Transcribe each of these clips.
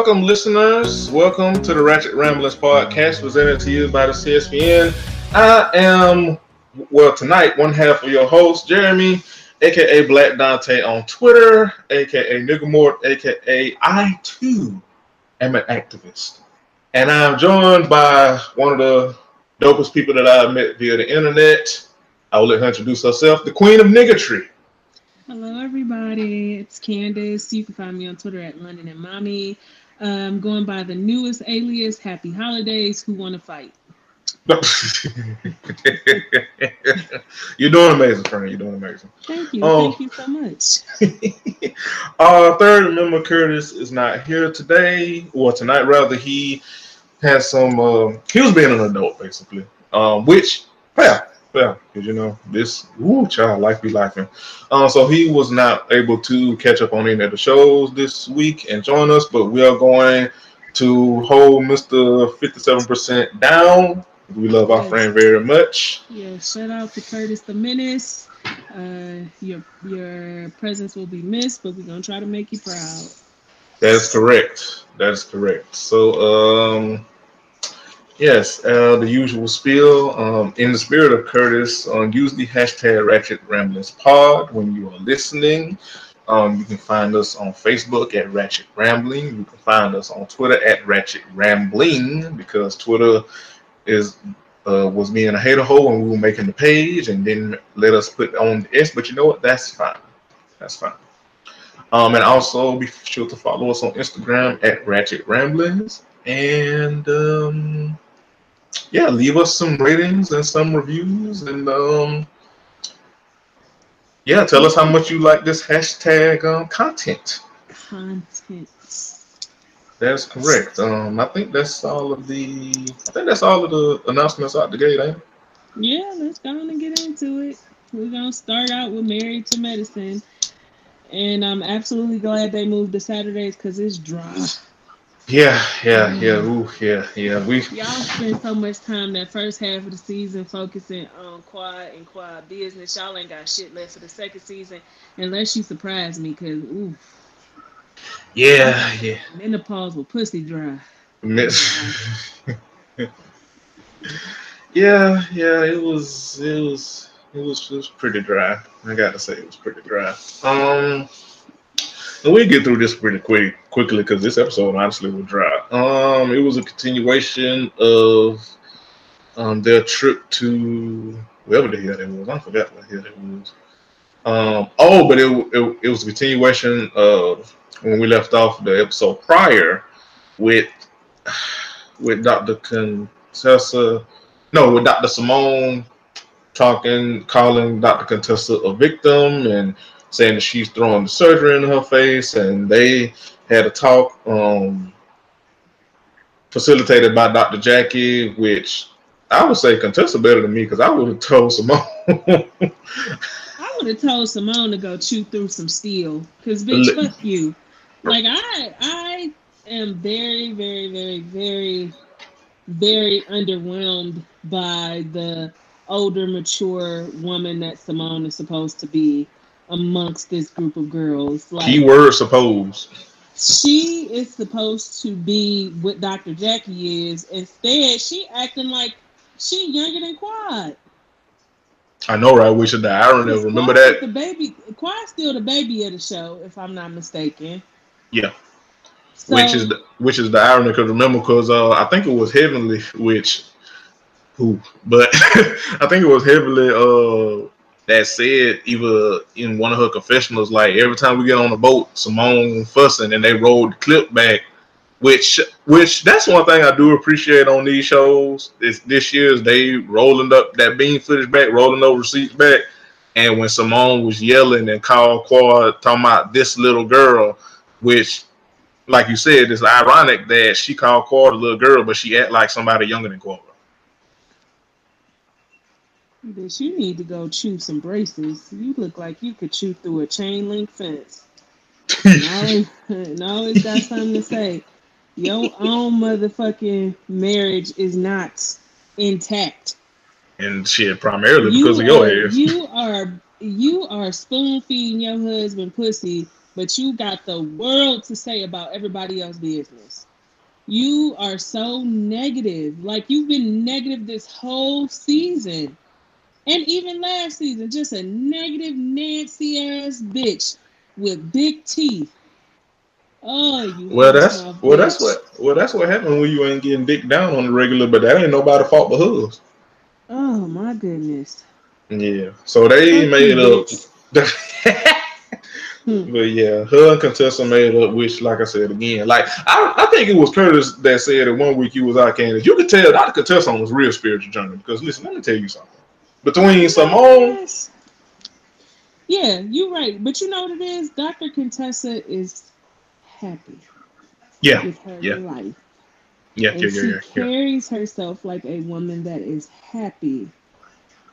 Welcome, listeners. Welcome to the Ratchet Ramblers podcast presented to you by the CSPN. I am, well, tonight, one half of your host, Jeremy, aka Black Dante on Twitter, aka Niggamort, aka I too am an activist. And I'm joined by one of the dopest people that I've met via the internet. I will let her introduce herself, the Queen of Niggatry. Hello, everybody. It's Candace. You can find me on Twitter at London and Mommy. Um, going by the newest alias, Happy Holidays. Who want to fight? You're doing amazing, friend. You're doing amazing. Thank you. Um, Thank you so much. Our third member, Curtis, is not here today, or tonight rather. He has some. Uh, he was being an adult, basically. Um, which, yeah, yeah, because you know this. Ooh, child, life be life. Uh, so he was not able to catch up on any of the shows this week and join us, but we are going to hold Mister Fifty Seven Percent down. We love our Yes. friend very much. Yeah, shout out to Curtis the Menace. Uh, your your presence will be missed, but we're gonna try to make you proud. That is correct. That is correct. So, um, yes, uh, the usual spiel. Um, in the spirit of Curtis, um, use the hashtag Ratchet Ramblings Pod when you are listening. Um, you can find us on Facebook at Ratchet Rambling. You can find us on Twitter at Ratchet Rambling because Twitter is uh, was being a hater hole when we were making the page and didn't let us put on the S. But you know what? That's fine. That's fine. Um, and also be sure to follow us on Instagram at Ratchet Ramblings. And um, yeah, leave us some ratings and some reviews. And um, yeah, tell us how much you like this hashtag um, content. Content. That's correct. Um, I think that's all of the. I think that's all of the announcements out the gate, ain't it? Yeah, let's go on and get into it. We're gonna start out with Married to Medicine, and I'm absolutely glad they moved to Saturdays because it's dry. Yeah, yeah, yeah. Ooh, yeah, yeah. We Y'all spend so much time that first half of the season focusing on quad and quad business. Y'all ain't got shit left for the second season unless you surprise me, cause ooh, yeah, yeah. menopause will pussy dry. Miss. yeah, yeah, it was, it was, it was, it was pretty dry. I gotta say, it was pretty dry. Um, and we get through this pretty quick, quickly because this episode honestly was dry. Um, it was a continuation of um their trip to wherever the hell it was. I forgot what the hell it was. Um, oh, but it, it it was a continuation of when we left off the episode prior with with Dr. Contessa, no, with Dr. Simone talking, calling Dr. Contessa a victim and saying that she's throwing the surgery in her face, and they had a talk um, facilitated by Dr. Jackie, which I would say Contessa better than me because I would have told Simone. I would have told Simone to go chew through some steel, cause bitch, fuck you. Like I, I am very, very, very, very, very underwhelmed by the older, mature woman that Simone is supposed to be amongst this group of girls. Like Keyword suppose. she is supposed to be what Dr. Jackie is. Instead, she acting like she younger than Quad. I know, right? We should the irony. of- Remember that? The baby, Quad's still the baby of the show, if I'm not mistaken. Yeah. So, which is the, which is the irony because remember because uh, I think it was Heavenly which who but I think it was Heavenly uh that said even in one of her confessionals like every time we get on the boat Simone fussing and they rolled the clip back which which that's one thing I do appreciate on these shows is this year's they rolling up that beam footage back rolling those receipts back And when Simone was yelling and called Quad talking about this little girl, which, like you said, it's ironic that she called Quad a little girl, but she act like somebody younger than Quad. Bitch, you need to go chew some braces. You look like you could chew through a chain link fence. and, always, got something to say. Your own motherfucking marriage is not intact. And shit, primarily because you of your are, ass. You are you are spoon feeding your husband pussy, but you got the world to say about everybody else's business. You are so negative. Like you've been negative this whole season. And even last season, just a negative Nancy ass bitch with big teeth. Oh, you well, that's well, that's what well, that's what happened when you ain't getting dick down on the regular. But that ain't nobody fault but hers. Oh my goodness. Yeah, so they Thank made up. Hmm. But yeah, her and Contessa made up, which, like I said again, like I, I think it was Curtis that said that one week you was our candidate. You could tell Dr. Contessa was real spiritual journey because listen, let me tell you something. Between Simone yeah, you're right. But you know what it is? Dr. Contessa is happy. Yeah. With her yeah. life. Yeah, and yeah, yeah, yeah, She carries herself like a woman that is happy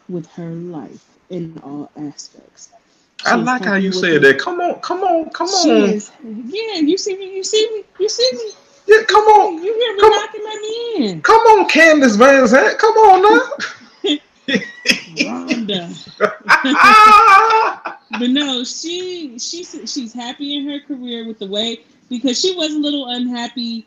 with her life in all aspects. She's I like how you said that. Come on, come on, come on. Is, yeah, you see me, you see me, you see me. Yeah, come on. You hear me come knocking at me in. Come on, Candace Van Zandt. Come on now. But no, she she's she's happy in her career with the way because she was a little unhappy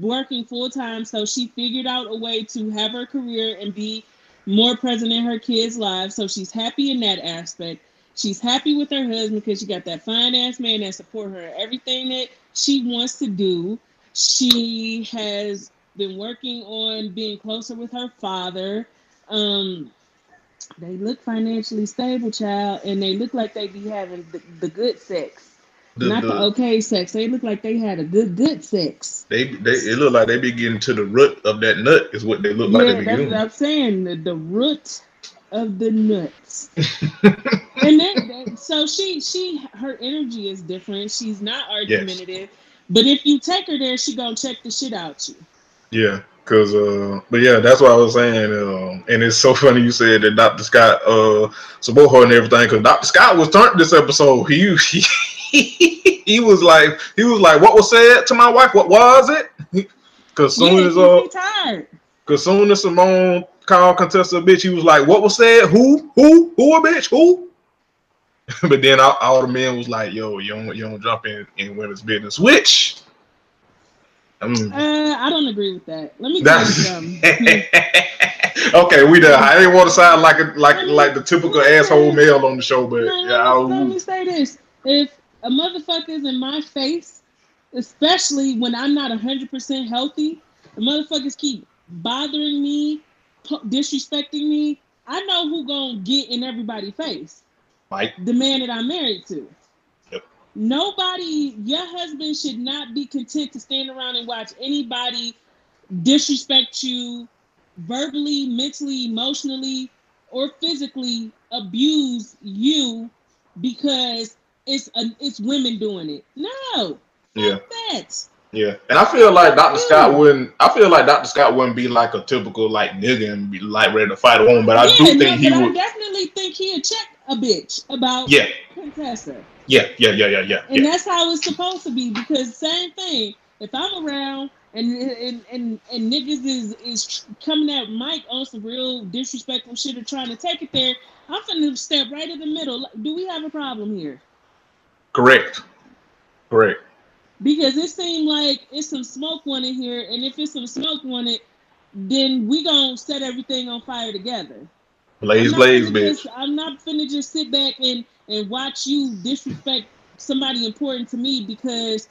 working full time, so she figured out a way to have her career and be more present in her kids' lives. So she's happy in that aspect. She's happy with her husband because she got that fine ass man that support her everything that she wants to do. She has been working on being closer with her father. Um, they look financially stable, child, and they look like they be having the, the good sex. The, Not the, the, okay sex. They look like they had a good good sex. They they it look like they be getting to the root of that nut is what they look yeah, like. Yeah, that's what I'm saying. The, the root of the nuts. and then that, so she she her energy is different. She's not argumentative. Yes. But if you take her there, she gonna check the shit out you. Yeah. Cause, uh, but yeah, that's what I was saying. Uh, and it's so funny you said that Dr. Scott uh support her and everything. Cause Dr. Scott was turned this episode. He, he he was like he was like, what was said to my wife? What was it? Cause soon yeah, as uh, cause soon as Simone called Contessa a bitch, he was like, what was said? Who? Who? Who a bitch? Who? but then all, all, the men was like, yo, you don't you don't jump in in women's business, which Mm. Uh, I don't agree with that. Let me tell you something. okay, we done. I didn't want to sound like a, like like the typical asshole male on the show, but no, yeah. No, let me say this: if a motherfucker is in my face, especially when I'm not hundred percent healthy, the motherfuckers keep bothering me, disrespecting me. I know who gonna get in everybody's face. Mike, the man that I'm married to. Nobody, your husband should not be content to stand around and watch anybody disrespect you verbally, mentally, emotionally, or physically abuse you because it's a, it's women doing it. No. Yeah. That. Yeah, and I feel like Dr. Scott wouldn't. I feel like Dr. Scott wouldn't be like a typical like nigga and be like ready to fight a woman. But I yeah, do think no, he would. I definitely think he'd check a bitch about yeah. Contessa. Yeah, yeah, yeah, yeah, yeah. And yeah. that's how it's supposed to be because same thing. If I'm around and and and, and niggas is is coming at Mike on some real disrespectful shit or trying to take it there, I'm gonna step right in the middle. Do we have a problem here? Correct. Correct. Because it seemed like it's some smoke wanted here, and if it's some smoke wanted, then we gonna set everything on fire together. Blaze, blaze, bitch. Just, I'm not finna just sit back and and watch you disrespect somebody important to me because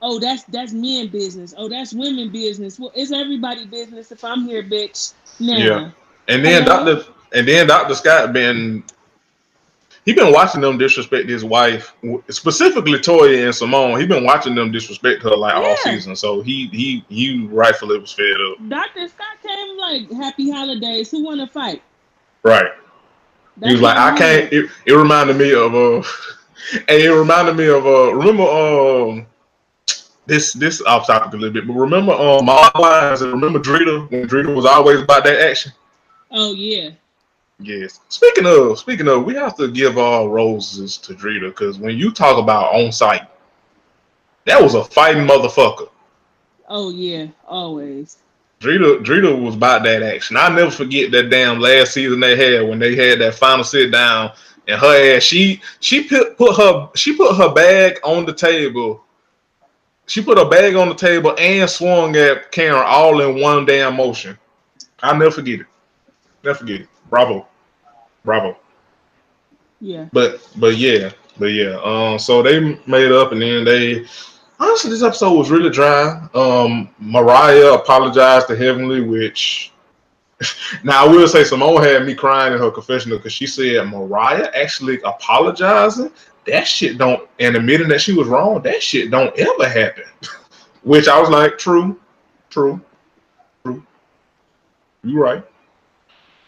oh that's that's men business. Oh that's women business. Well it's everybody business if i'm here bitch. Now yeah. And then dr and then dr scott been he been watching them disrespect his wife specifically toya and simone. He been watching them disrespect her like yeah. all season. So he he he rightfully was fed up. Dr scott came like happy holidays. Who want to fight? Right he was like, I can't. It, it reminded me of uh, and it reminded me of uh, remember um. This this off topic a little bit, but remember um my lines and remember Drita when Drita was always about that action. Oh yeah. Yes. Speaking of, speaking of, we have to give all roses to Drita because when you talk about on site, that was a fighting motherfucker. Oh yeah, always. Drita, Drita was about that action. I never forget that damn last season they had when they had that final sit down and her ass. She she put put her she put her bag on the table. She put her bag on the table and swung at Karen all in one damn motion. I'll never forget it. Never forget it. Bravo. Bravo. Yeah. But but yeah, but yeah. Um so they made up and then they honestly this episode was really dry. Um Mariah apologized to Heavenly, which now I will say Simone had me crying in her confessional because she said Mariah actually apologizing. That shit don't and admitting that she was wrong, that shit don't ever happen. which I was like, true, true, true. You right.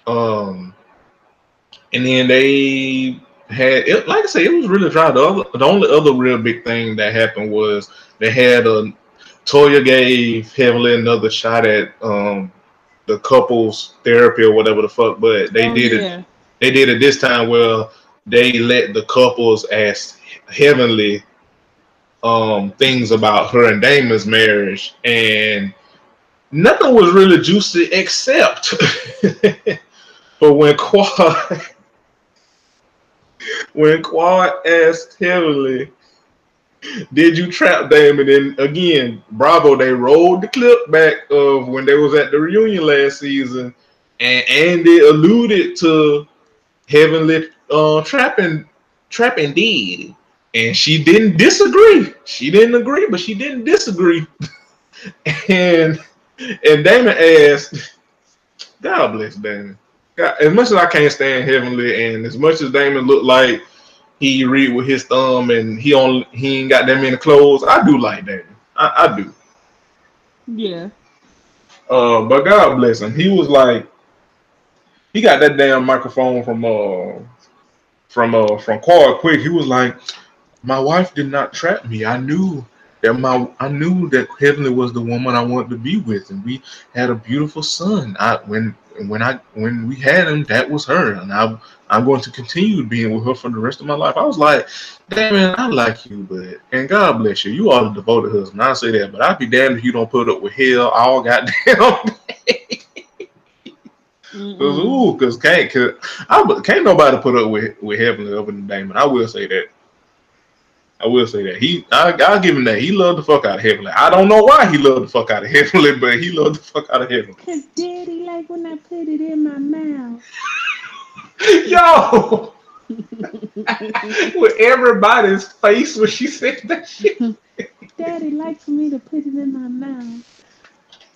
Um and then they had it, like I said, it was really dry. The other, the only other real big thing that happened was they had a Toya gave Heavenly another shot at um the couples therapy or whatever the fuck, but they Oh, did yeah. it. They did it this time where they let the couples ask Heavenly um things about her and Damon's marriage, and nothing was really juicy except for when Quad when Quad asked Heavenly, did you trap Damon? And then again, bravo, they rolled the clip back of when they was at the reunion last season, and Andy alluded to Heavenly uh trapping trapping dead. And she didn't disagree. She didn't agree, but she didn't disagree. and and Damon asked, God bless Damon. God, as much as I can't stand Heavenly, and as much as Damon looked like he read with his thumb and he only he ain't got that many clothes, I do like Damon. I, I do. Yeah. Uh, but God bless him. He was like, he got that damn microphone from uh from uh from Quad Quick. He was like, my wife did not trap me. I knew that my I knew that Heavenly was the woman I wanted to be with, and we had a beautiful son. I when when I when we had him, that was her, and I I'm going to continue being with her for the rest of my life. I was like, damn man, I like you, but and God bless you. You are the devoted husband. I say that, but I'd be damned if you don't put up with hell all goddamn Cause Mm-mm. ooh, cause can't cause I can't nobody put up with with Heavenly other than Damon. I will say that. I will say that he I I'll give him that. He loved the fuck out of Heavenly. I don't know why he loved the fuck out of Heavenly, but he loved the fuck out of Heavenly. Cause daddy like when I put it in my mouth. Yo, with everybody's face when she said that shit. daddy like for me to put it in my mouth.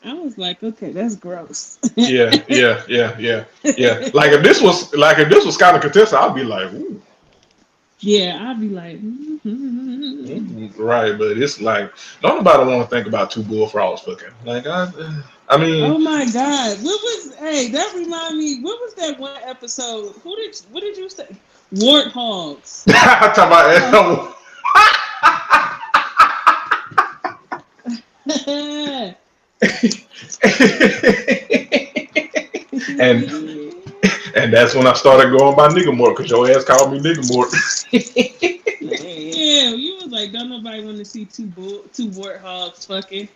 I was like, okay, that's gross. Yeah, yeah, yeah, yeah, yeah. Like if this was like if this was kind of contested, I'd be like, ooh. Yeah, I'd be like, mm-hmm. Right, but it's like don't nobody want to think about two bullfrogs fucking. Like I, I mean, oh my god, what was? Hey, that remind me. What was that one episode? Who did? What did you say? Warthogs. I'm talking about. And- and that's when I started going by nigga more because your ass called me nigga more. yeah, you was like, don't nobody want to see two bull, two warthogs fucking.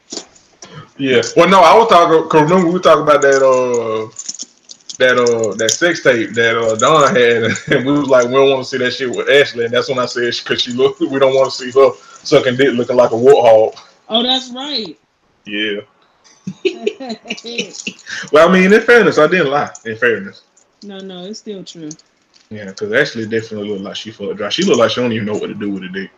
yeah. Well, no, I was talking. Cause remember we were talking about that uh that uh that sex tape that uh Don had, and we was like, we don't want to see that shit with Ashley, and that's when I said because she looked, we don't want to see her sucking dick looking like a warthog. Oh, that's right. Yeah. Well, I mean, in fairness, I didn't lie. In fairness. No, no, it's still true. Yeah, because Ashley definitely looked like she fucked dry. She looked like she don't even know what to do with a dick.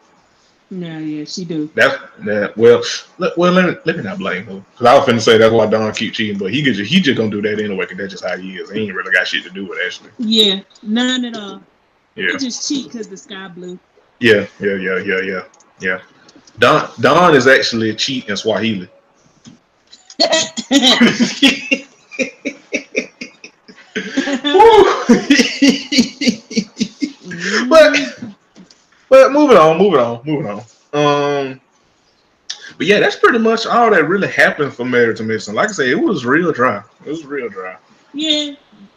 Yeah, yeah, she do. That's that. Well, let, well, let me, let me not blame her because I was finna say that's why Don keep cheating, but he just, he just gonna do that anyway because that's just how he is. He ain't really got shit to do with Ashley. Yeah, none at all. Yeah, He just cheat because the sky blue. yeah, yeah, yeah, yeah, yeah, yeah. Don Don is actually a cheat in Swahili. But but moving on, moving on, moving on. Um, but yeah, that's pretty much all that really happened for Married to Medicine. Like I said, it was real dry. It was real dry. Yeah,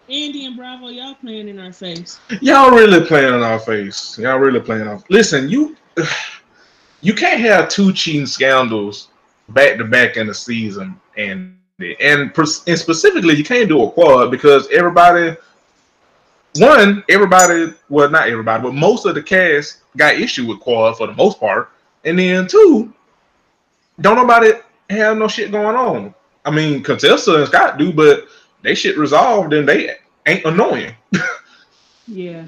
Andy and Bravo, y'all playing in our face. Y'all really playing in our face. Y'all really playing off. Listen, you you can't have two cheating scandals back to back in the season, and and and specifically, you can't do a quad because everybody. One, everybody, well, not everybody, but most of the cast got issue with quad for the most part, and then two, don't nobody have no shit going on. I mean, Contessa and Scott do, but they shit resolved and they ain't annoying. yeah.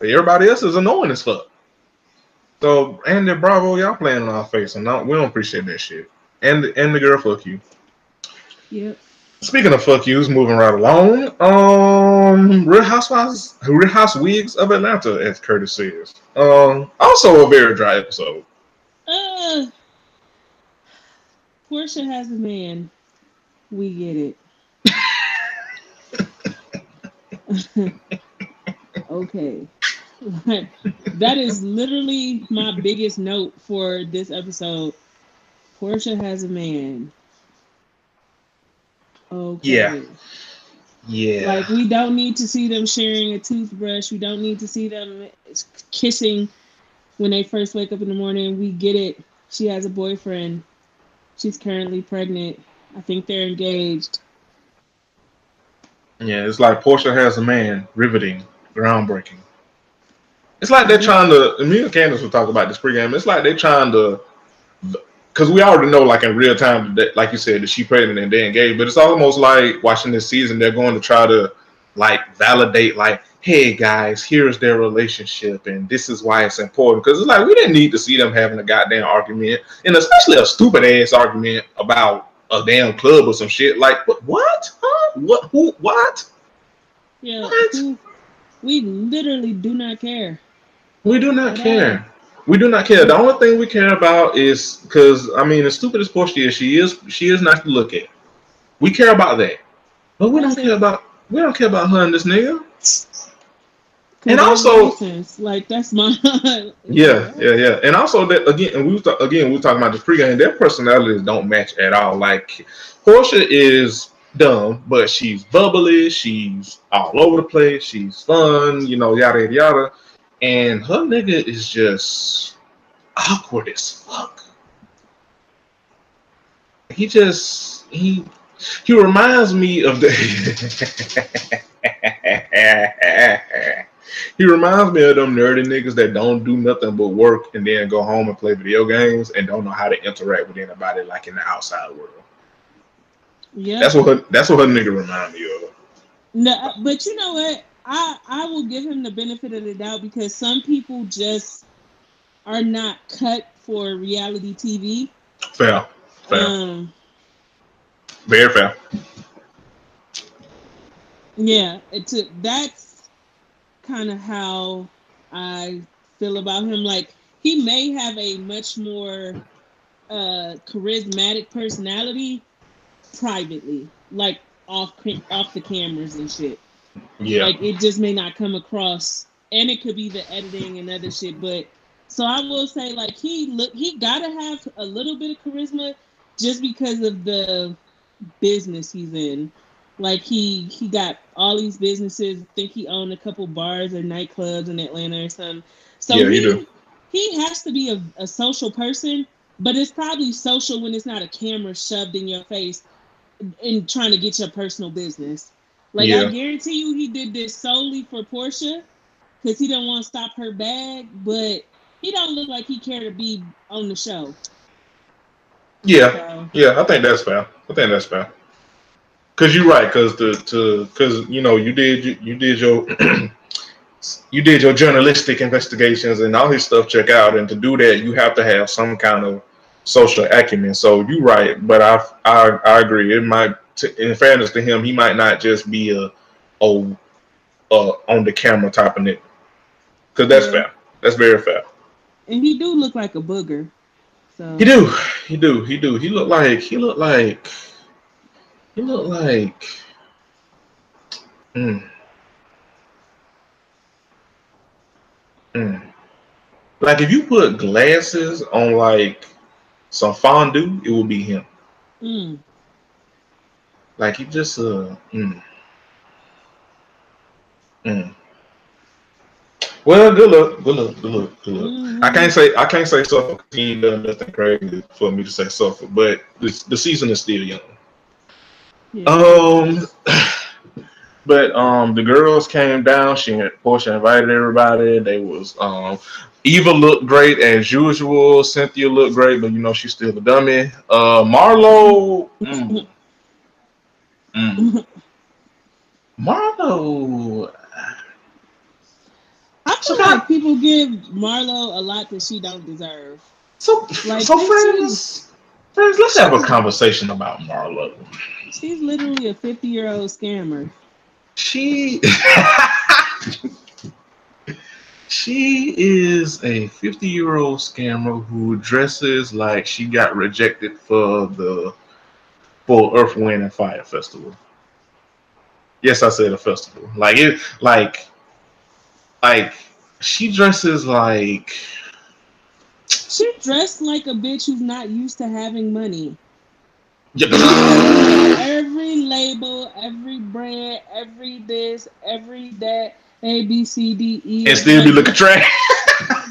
Everybody else is annoying as fuck. So Andy Bravo, y'all playing in our face, and not, we don't appreciate that shit. And and the girl, fuck you. Yep. Speaking of fuck yous, moving right along. Um, Real Housewives, Real House Wigs of Atlanta, as Curtis says. Um, also a very dry episode. Uh, Porsha has a man. We get it. okay. that is literally my biggest note for this episode. Porsha has a man. Okay. Yeah. Yeah. Like we don't need to see them sharing a toothbrush. We don't need to see them kissing when they first wake up in the morning. We get it. She has a boyfriend. She's currently pregnant. I think they're engaged. Yeah, it's like Porsha has a man. Riveting, groundbreaking. It's like they're mm-hmm. trying to. Me and Candace will talk about this pregame. It's like they're trying to, because we already know, like in real time, that, like you said, that she pregnant and they engaged. But it's almost like watching this season. They're going to try to, like, validate, like, hey guys, here's their relationship, and this is why it's important. Because it's like we didn't need to see them having a goddamn argument, and especially a stupid ass argument about a damn club or some shit. Like, what? What? Huh? What? Who? What? Yeah. What? we literally do not care. We do not care. We do not care. The only thing we care about is because I mean, as stupid as Porsha is, she is she is nice to look at. We care about that, but we don't care about we don't care about her and this nigga. And also, like that's my yeah, yeah, yeah. And also that again, and we was again we were talking about this pregame. Their personalities don't match at all. Like Porsha is dumb, but she's bubbly. She's all over the place. She's fun. You know, yada yada yada and her nigga is just awkward as fuck. He just he he reminds me of the he reminds me of them nerdy niggas that don't do nothing but work and then go home and play video games and don't know how to interact with anybody like in the outside world. Yeah, that's what her, that's what her nigga remind me of. No, but you know what? I I will give him the benefit of the doubt because some people just are not cut for reality TV. Fair, fair, um, very fair. Yeah, it's a, that's kind of how I feel about him. Like he may have a much more uh charismatic personality privately, like off off the cameras and shit. Yeah. Like it just may not come across and it could be the editing and other shit, but so I will say like he look he gotta have a little bit of charisma just because of the business he's in. Like he he got all these businesses. I think he owned a couple bars or nightclubs in Atlanta or something. So yeah, he, he, has to be a, a social person, but it's probably social when it's not a camera shoved in your face and trying to get your personal business. Like yeah. I guarantee you, he did this solely for Porsha because he don't want to stop her bag, but he don't look like he care to be on the show. Yeah, so. yeah, I think that's fair. I think that's fair. Cause you're right. Cause the to cause you know you did you, you did your you did your journalistic investigations and all his stuff check out, and to do that you have to have some kind of social acumen. So you're right, but I I I agree. It might to, in fairness to him, he might not just be a, a, a on the camera type of nigga. Cause that's yeah. fair. That's very fair. And he do look like a booger. So he do. He do. He do. He look like he look like he look like hmm. Mm. Like if you put glasses on like some fondue, it would be him. Mm. Like he just uh mm. Mm. Well, good luck, good luck, good luck, good luck. Mhm. I can't say I can't say Suffolk. He ain't done nothing crazy for me to say Suffolk, but the, the season is still young. Yeah. Um, but um, the girls came down. She Porsha invited everybody. They was um, Eva looked great as usual. Cynthia looked great, but you know she's still a dummy. Uh, Marlo, mm, mm. Marlo. I feel like people give Marlo a lot that she don't deserve. So, Like, so friends, friends, let's have a conversation about Marlo. She's literally a 50 year old scammer. She she is a 50 year old scammer who dresses like she got rejected for the for Earth, Wind, and Fire Festival. Yes, I said a festival. Like it, like, like she dresses like She dressed like a bitch who's not used to having money. Every label, every brand, every this, every that, A, B, C, D, E. and still be looking trash.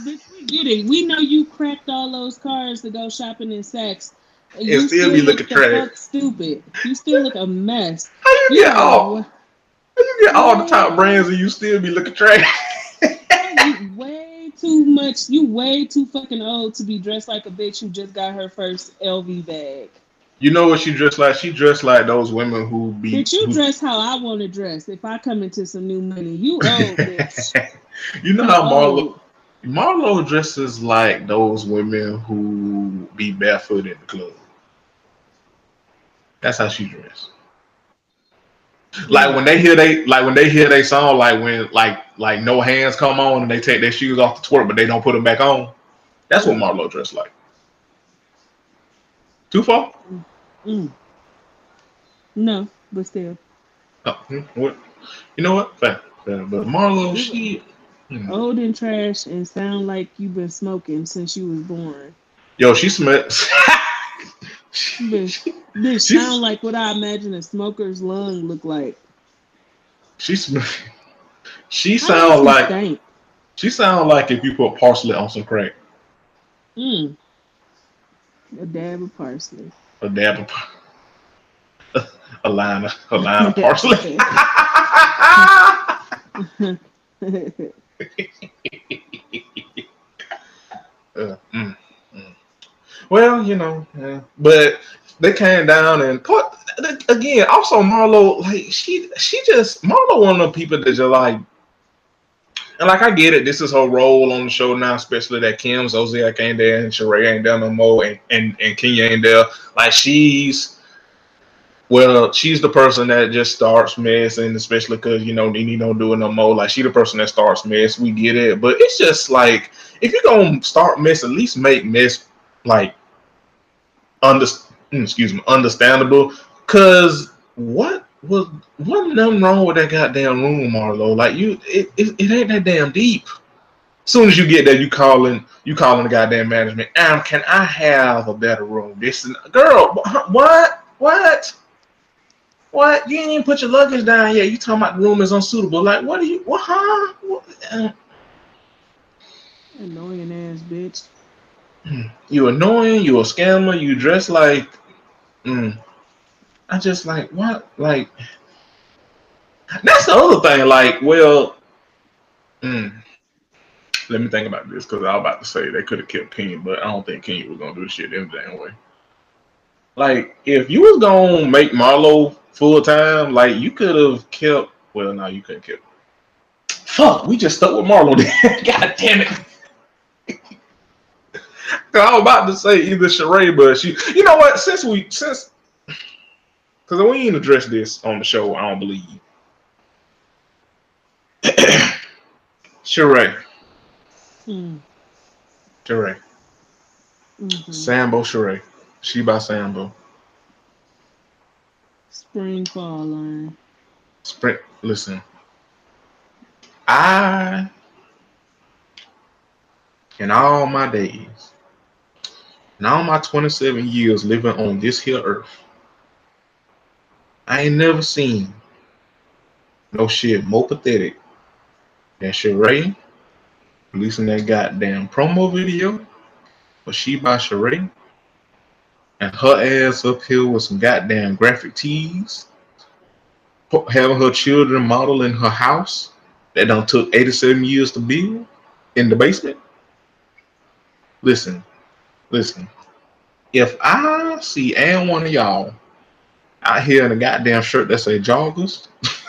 Bitch, we get it. We know you cracked all those cars to go shopping in Saks. And And still be looking look trash. Stupid. You still look a mess. How you You get all? How you get all the top brands and you still be looking trash? you way too much. You way too fucking old to be dressed like a bitch who just got her first LV bag. You know what she dressed like? She dressed like those women who be. Bitch, you who- dress how I want to dress. If I come into some new money, you old bitch. you know how Marlo Marlo dresses like those women who be barefoot in the club. That's how she dress. Like when they hear they like when they hear they song, like when like like no hands come on and they take their shoes off the twerk, but they don't put them back on. That's what Marlo dressed like. Too far? Mm. No, but still, Oh, hmm, what? You know what? Fair, fair. But Marlo, she. hmm. old and trash and sound like you've been smoking since you was born. Yo, she smells. She's- sound like what I imagine a smoker's lung look like. she sm- She sound like stink? she sound like if you put parsley on some crack. Mm. A dab of parsley. A dab of par- a line of a line of parsley. Uh, mm. Well, you know, yeah. but they came down and put again. Also, Marlo, like she, she just Marlo, one of the people that just like, and like I get it. This is her role on the show now, especially that Kim Zolciak ain't there and Sheree ain't there no more, and and and Kenya ain't there. Like she's. Well, she's the person that just starts mess, and especially because you know Nene don't do it no more. Like she the person that starts mess. We get it, but it's just like if you're gonna start mess, at least make mess like under excuse me understandable. Cause what was wasn't nothing wrong with that goddamn room, Marlo? Like you, it, it, it ain't that damn deep. As Soon as you get there, you calling you calling the goddamn management. Um, can I have a better room? This and girl, what what what? You ain't even put your luggage down yet. You talking about the room is unsuitable? Like what are you? What? Huh? What, uh, Annoying ass bitch. You annoying, you a scammer, you dress like mm. I just like what like that's the other thing, like, well mm. let me think about this because I was about to say they could have kept Kenya, but I don't think Kenya was gonna do shit them damn way. Like, if you was gonna make Marlo full time, like you could have kept well no, you couldn't keep Fuck, we just stuck with Marlo. God damn it. I was about to say either Sheree, but she. You know what? Since we since because we ain't addressed this on the show, I don't believe. Sheree, Mm. Sheree, Mhm. Sambo, Sheree, she by Sambo. Spring fall line. Sprint. Listen, I in all my days, all my 27 years living on this here earth, I ain't never seen no shit more pathetic than Sheree releasing that goddamn promo video for She by Sheree and her ass up here with some goddamn graphic tees, having her children model in her house that don't took 87 years to build in the basement. Listen, listen. If I see any one of y'all out here in a goddamn shirt that say joggers,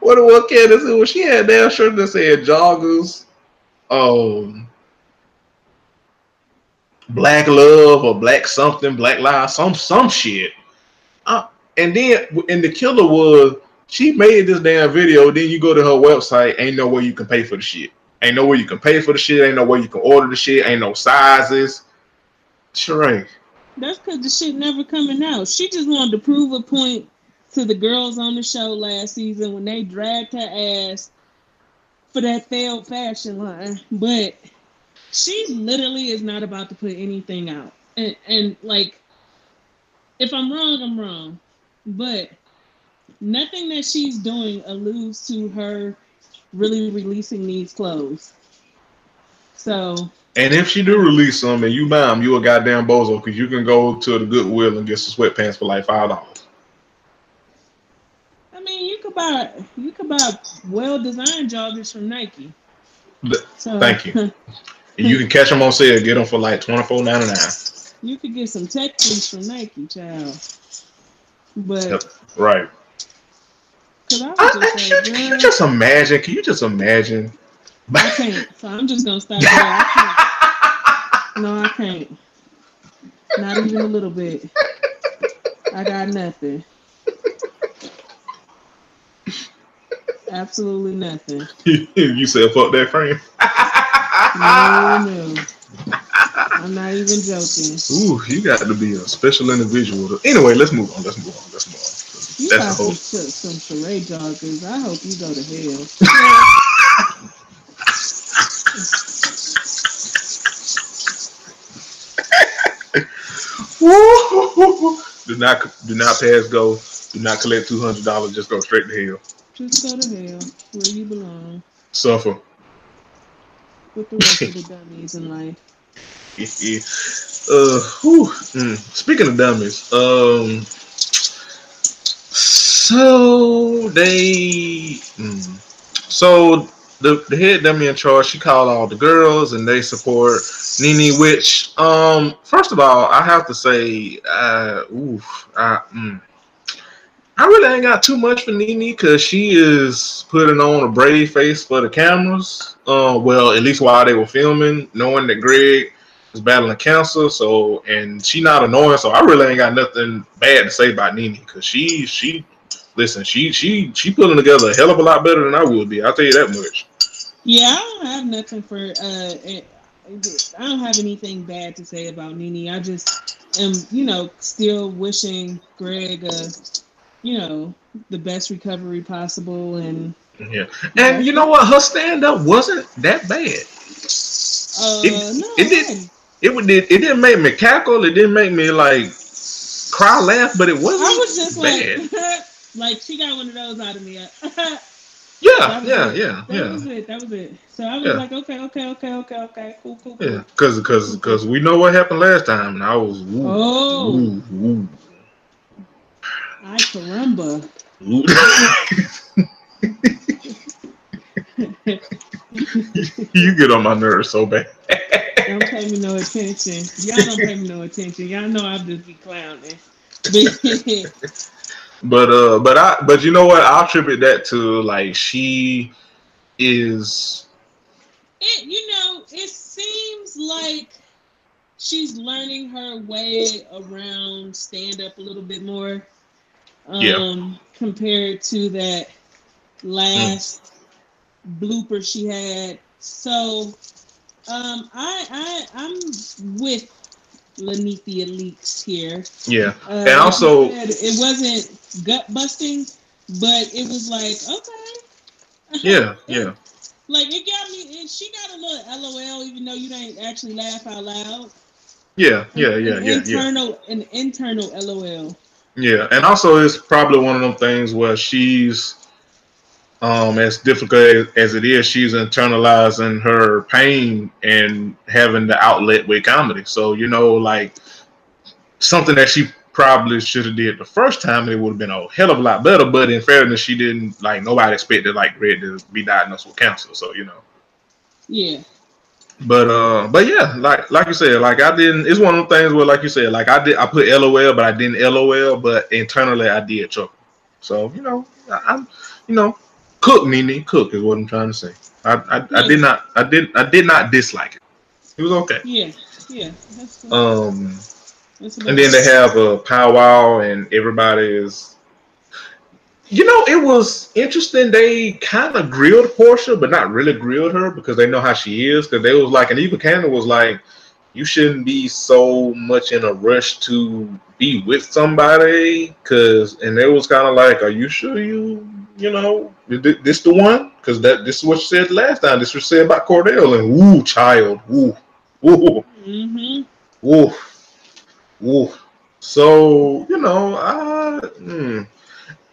what the what Candace do? She had a damn shirt that said joggers, um, black love or black something, black lives, some some shit. Uh, and then and the killer was she made this damn video. Then you go to her website, ain't no way you can pay for the shit. Ain't no way you can pay for the shit. Ain't no way you can order the shit. Ain't no sizes. Sheree. That's because the shit never coming out. She just wanted to prove a point to the girls on the show last season when they dragged her ass for that failed fashion line. But she literally is not about to put anything out. And, and like, if I'm wrong, I'm wrong. But nothing that she's doing alludes to her really releasing these clothes. So. And if she do release them and you buy them, you a goddamn bozo because you can go to the Goodwill and get some sweatpants for like five dollars. I mean, you could buy you could buy well designed joggers from Nike. So, Thank you. and you can catch them on sale, get them for like twenty four ninety nine. You could get some tech fleece from Nike, child. But yep. right. I, I, like, can you just imagine? Can you just imagine? I can't. So I'm just gonna stop there. I can't. No, I can't. Not even a little bit. I got nothing. Absolutely nothing. you said fuck that frame. no, no. I'm not even joking. Ooh, you got to be a special individual. Anyway, let's move on. Let's move on. Let's move on. You That's got some, some charade joggers. I hope you go to hell. do not do not pass go. Do not collect two hundred dollars. Just go straight to hell. Just go to hell where you belong. Suffer. With the rest of the dummies in life. uh, whew, mm. speaking of dummies, um, so they, mm, so the, the head dummy in charge, she called all the girls and they support Nene, which, um, first of all, I have to say, uh, oof, I, mm, I really ain't got too much for Nene because she is putting on a brave face for the cameras. Uh, well, at least while they were filming, knowing that Greg is battling cancer. So, and she not annoying. So, I really ain't got nothing bad to say about Nene because she she listen, she she she putting together a hell of a lot better than I would be. I'll tell you that much. Yeah, I don't have nothing for uh eh, I don't have anything bad to say about Nene. I just am, you know, still wishing Greg uh, you know, the best recovery possible and yeah. And you know what? Her stand up wasn't that bad. Uh, it, no, it didn't. it did it didn't make me cackle, it didn't make me like cry laugh, but it wasn't I was just bad. like Like she got one of those out of me. yeah, yeah, yeah, yeah. That was it. That was it. So I was yeah. like, okay, okay, okay, okay, okay, cool, cool, cool. Yeah, because because because we know what happened last time, and I was ooh, oh. I caramba. you get on my nerves so bad. don't pay me no attention. Y'all don't pay me no attention. Y'all know I'm just be clowning. But uh, but I but you know what? I attribute that to like she is. It you know it seems like she's learning her way around stand up a little bit more. Um, yeah. Compared to that last mm. blooper she had. So um, I I I'm with Linnethia Leakes here. Yeah, uh, and also it wasn't gut busting, but it was like okay, Yeah, yeah. Like it got me. It, she got a little LOL, even though you didn't actually laugh out loud. Yeah, yeah, yeah, an yeah, yeah. internal, an internal LOL. Yeah, and also it's probably one of them things where she's, um, as difficult as it is, she's internalizing her pain and having the outlet with comedy. So you know, like something that she probably should have did the first time, and it would have been a hell of a lot better. But in fairness, she didn't like nobody expected like Red to be diagnosed with cancer. So you know. Yeah. But uh, but yeah, like like you said, like I didn't. It's one of the things where, like you said, like I did, I put LOL, but I didn't LOL, but internally I did chuckle. So you know, I, I'm, you know, cook Nene, cook is what I'm trying to say. I I, I did not, I did, I did not dislike it. It was okay. Yeah. Yeah. Um, and then they have a powwow, and everybody is. You know, it was interesting. They kind of grilled Porsha, but not really grilled her because they know how she is. Because they was like, and Eva Cannon was like, "You shouldn't be so much in a rush to be with somebody." Because, and it was kind of like, "Are you sure you, you know, this the one?" Because that this is what she said last time. This was said about Kordell, and woo, child, woo, woo. Mm-hmm. Woo. Woo. So, you know, uh, hmm.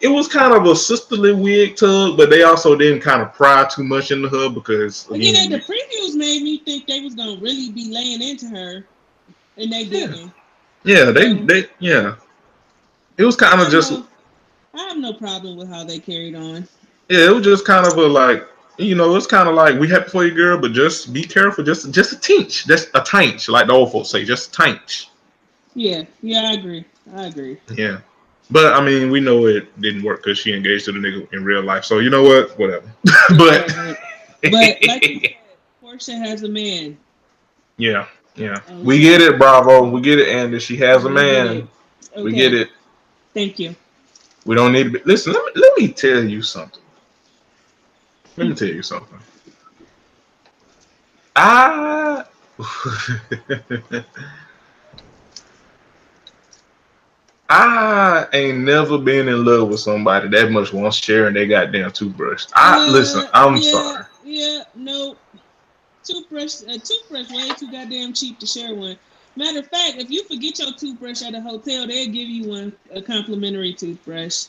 it was kind of a sisterly wig tug, but they also didn't kind of pry too much into her because Again, again, the previews made me think they was gonna really be laying into her, and they didn't. yeah, they they yeah. It was kind I of just have I have no problem with how they carried on. yeah, it was just kind of a like you know, it's kind of like we happy for you, girl, but just be careful, just just a tinch, just a tinch, like the old folks say, just a tinch. Yeah, yeah, I agree. I agree. Yeah. But I mean, we know it didn't work because she engaged to the nigga in real life. So you know what? Whatever. but but like you said, Porsha has a man. Yeah, yeah. Um, we get it, Bravo. We get it, Andy. She has a man. We get it. Thank you. We don't need to be. Listen, let me, let me tell you something. Let me tell you something. I. I ain't never been in love with somebody that much once sharing their goddamn toothbrush. I Uh, listen. I'm yeah, sorry. Yeah, no. Toothbrush, a toothbrush way too goddamn cheap to share one. Matter of fact, if you forget your toothbrush at a hotel, they'll give you one a complimentary toothbrush.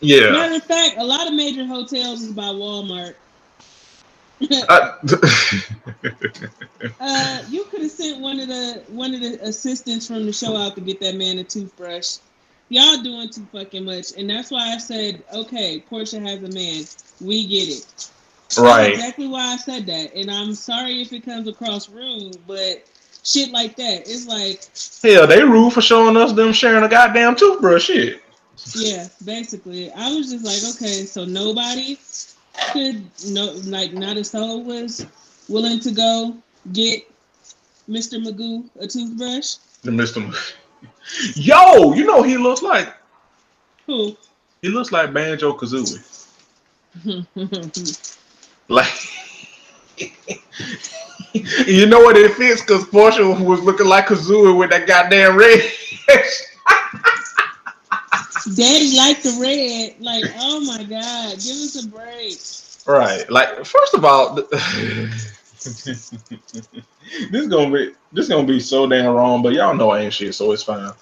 Yeah. Matter of fact, a lot of major hotels is by Walmart. I, Uh, you could have sent one of the one of the assistants from the show out to get that man a toothbrush. Y'all doing too fucking much, and that's why I said, okay, Porsha has a man. We get it. That's right. exactly why I said that, and I'm sorry if it comes across rude, but shit like that, it's like, Hell, they rude for showing us them sharing a goddamn toothbrush. Shit. yeah, basically, I was just like, okay, so nobody could no, like, not a soul was willing to go get Mr. Magoo a toothbrush. The Mr. Yo, you know he looks like? Who? He looks like Banjo Kazooie. Like, you know what it fits? Because Porsha was looking like Kazooie with that goddamn red. Daddy liked the red. Like, oh my god, give us a break. right. Like, first of all, this is gonna be this is gonna be so damn wrong, but y'all know I ain't shit, so it's fine.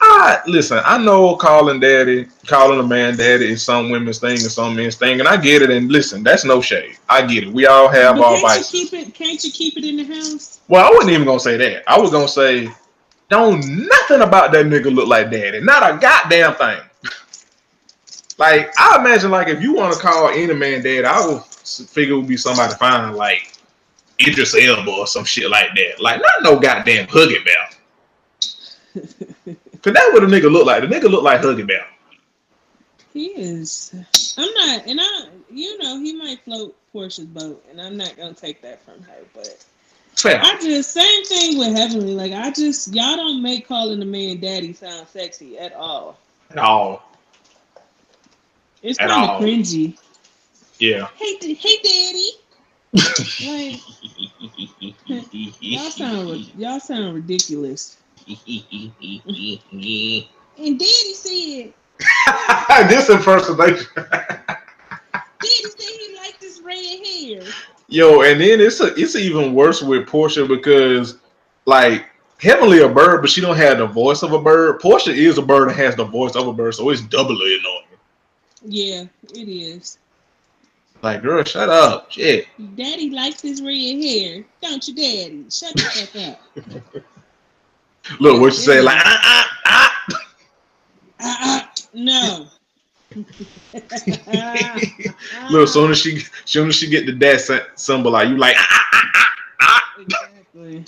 I listen. I know calling daddy, calling a man daddy is some women's thing and some men's thing, and I get it. And listen, that's no shade. I get it. We all have But our can't you keep it? Can't you keep it in the house? Well, I wasn't even gonna say that. I was gonna say, don't nothing about that nigga look like daddy. Not a goddamn thing. Like I imagine, like if you want to call any man daddy, I s- figure would be somebody fine, like Idris Elba or some shit like that. Like not no goddamn Huggy Bear. Cause that what a nigga look like. The nigga look like Huggy Bear. He is. I'm not, and I, you know, he might float Porsha's boat, and I'm not gonna take that from her. But Fair. I just same thing with Heavenly. Like I just y'all don't make calling a man daddy sound sexy at all. At all. It's kind of cringy. Yeah. Hey, hey, daddy. Like y'all sound y'all sound ridiculous. And daddy said, this impersonation. daddy said he liked this red hair. Yo, and then it's a, it's even worse with Porsha because like Heavenly a bird, but she don't have the voice of a bird. Porsha is a bird and has the voice of a bird, so it's doubly annoying. Yeah, it is. Like, girl, shut up. Shit. Daddy likes his red hair, don't you, Daddy? Shut the fuck up. Look what you say, like ah ah ah. Ah, ah, no. Look, soon as she soon as she get the dad symbol, like you like ah ah ah ah. ah. exactly.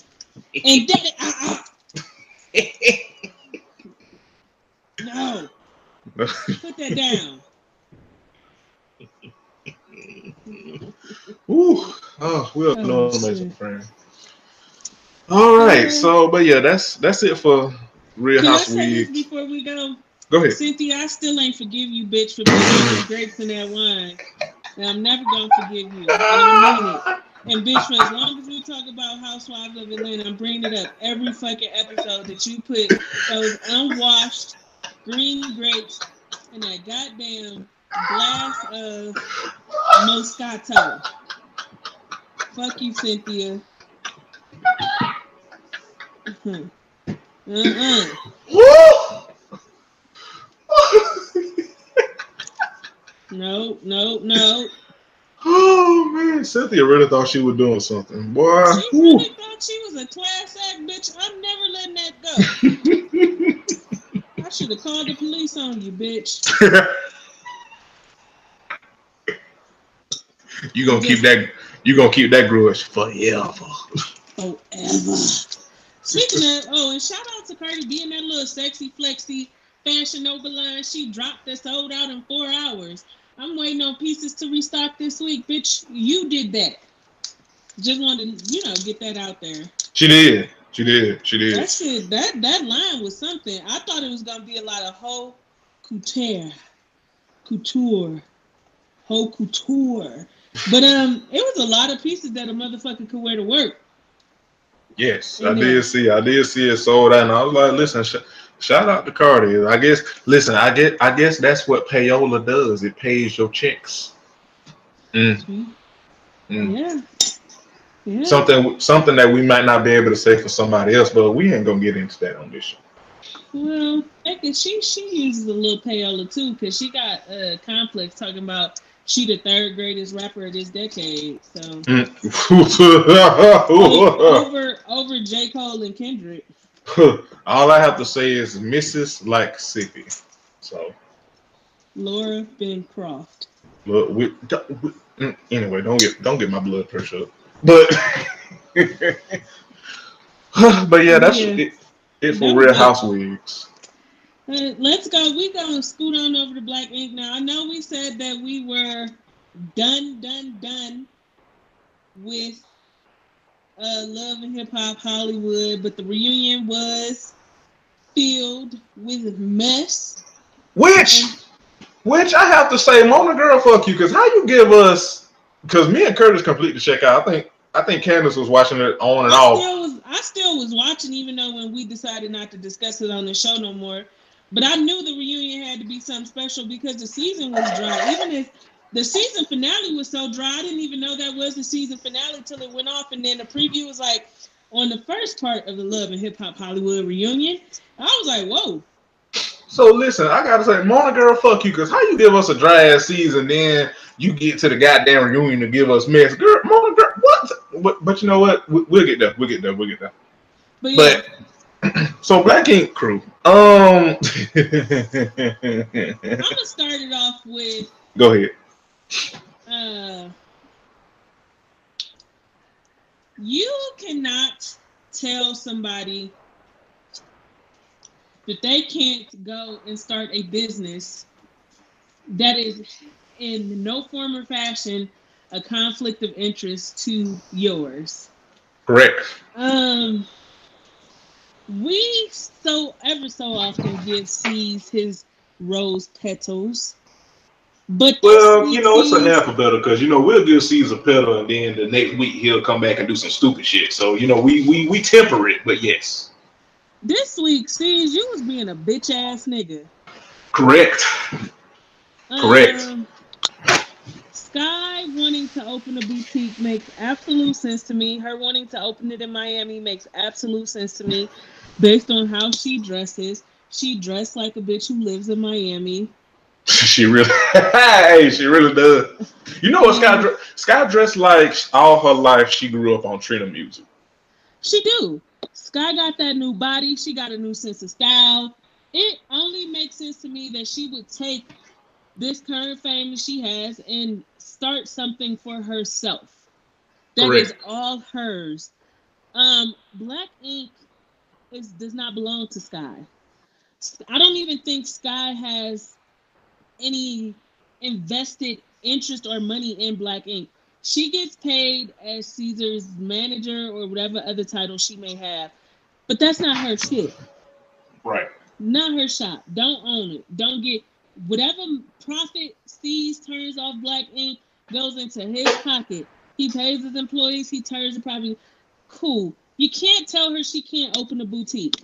And Daddy, ah, ah. no, put that down. Ooh, oh, we'll Oh, know shit. amazing friend. All right, so but yeah, that's that's it for Real Can House Week. before we go? Go ahead. Cynthia, I still ain't forgive you, bitch, for putting the grapes in that wine. And I'm never gonna forgive you. And I mean it. And bitch, for as long as we talk about Housewives of Atlanta, I'm bringing it up every fucking episode that you put those unwashed green grapes in that goddamn glass of Moscato. Fuck you, Cynthia. Uh-uh. Woo! No, no, no. oh man, Cynthia really thought she was doing something, boy. She really thought she was a class act bitch. I'm never letting that go. I should have called the police on you, bitch. you gonna keep that? You gonna keep that grudge forever? Forever. Speaking of, oh, and shout out to Cardi B and that little sexy flexy Fashion Nova line. She dropped that sold out in four hours. I'm waiting on pieces to restock this week, bitch. You did that. Just wanted to, you know, get that out there. She did. She did. She did. That shit, that that line was something. I thought it was gonna be a lot of haute couture, couture, haute couture. But um, it was a lot of pieces that a motherfucker could wear to work. Yes, I Amen. did see. I did see it sold out, and I was like, "Listen, sh- shout out to Cardi." I guess. Listen, I get. I guess that's what payola does. It pays your checks. Mm, mm. Yeah, yeah. Something. Something that we might not be able to say for somebody else, but we ain't gonna get into that on this show. Well, and she she uses a little payola too, because she got uh complex talking about she the third greatest rapper of this decade. So Mm. over over J Cole and Kendrick. All I have to say is Mrs. Like Sippy. So Laura Bencroft. look, we, we, mm, anyway, don't get don't get my blood pressure up. But but yeah, that's Yeah. it, it for was Real good. Let's go. We gonna scoot on over to Black Ink now. I know we said that we were done, done, done with uh, Love and Hip Hop Hollywood, but the reunion was filled with mess. Which which I have to say, Mona girl, fuck you, because how you give us because me and Curtis completely check out. I think I think Candace was watching it on and I off. still was I still was watching, even though when we decided not to discuss it on the show no more. But I knew the reunion had to be something special because the season was dry. Even if the season finale was so dry, I didn't even know that was the season finale till it went off. And then the preview was like on the first part of the Love and Hip Hop Hollywood reunion. I was like, whoa. So listen, I gotta say, Mona girl, fuck you, because how you give us a dry ass season, then you get to the goddamn reunion to give us mess, girl, Mona girl, what? But, but you know what? We, we'll get there. We'll get there. We'll get there. But yeah, But so Black Ink Crew. Um, I'm gonna start it off with go ahead. uh, you cannot tell somebody that they can't go and start a business that is in no form or fashion a conflict of interest to yours. Correct. Um, we so ever so often give sees his rose petals, but Well, you know, it's an C's- alphabetical because you know we'll give Ceaser petal, and then the next week he'll come back and do some stupid shit. So you know, we we we temper it, but yes, This week, C's, you was being a bitch ass nigga. correct. Correct. Um, Sky wanting to open a boutique makes absolute sense to me. Her wanting to open it in Miami makes absolute sense to me, based on how she dresses. She dressed like a bitch who lives in Miami. she really, hey, she really does. You know what Sky? Mm-hmm. Dre- Sky dressed like all her life. She grew up on Trina music. She do. Sky got that new body. She got a new sense of style. It only makes sense to me that she would take this current fame she has and start something for herself. That Correct. is all hers. Um, Black Ink is does not belong to Sky. I don't even think Sky has any invested interest or money in Black Ink. She gets paid as Ceaser's manager or whatever other title she may have, but that's not her shit. Right. Not her shop. Don't own it. Don't get whatever profit sees turns off Black Ink goes into his pocket. He pays his employees. He turns the profit. Cool. You can't tell her she can't open a boutique.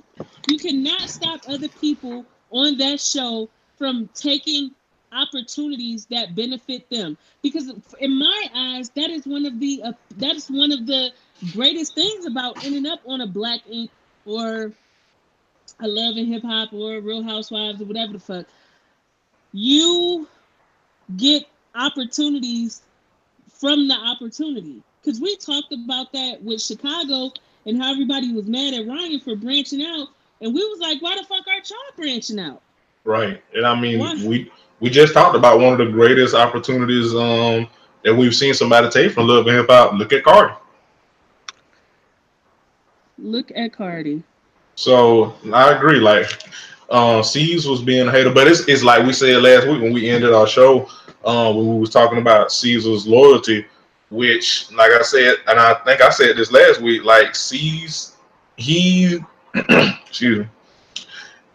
You cannot stop other people on that show from taking opportunities that benefit them because in my eyes that is one of the uh, that is one of the greatest things about ending up on a black ink or a love and hip hop or real housewives or whatever the fuck you get opportunities from the opportunity because we talked about that with chicago and how everybody was mad at ryan for branching out and we was like why the fuck aren't y'all branching out Right. And I mean, Why? we we just talked about one of the greatest opportunities um that we've seen somebody take from Love and Hip Hop. Look at Cardi. look at cardi So I agree. Like, uh, C's was being a hater, but it's it's like we said last week when we ended our show. Uh, when we was talking about Ceaser's loyalty, which, like I said, and I think I said this last week. Like C's, he, excuse me,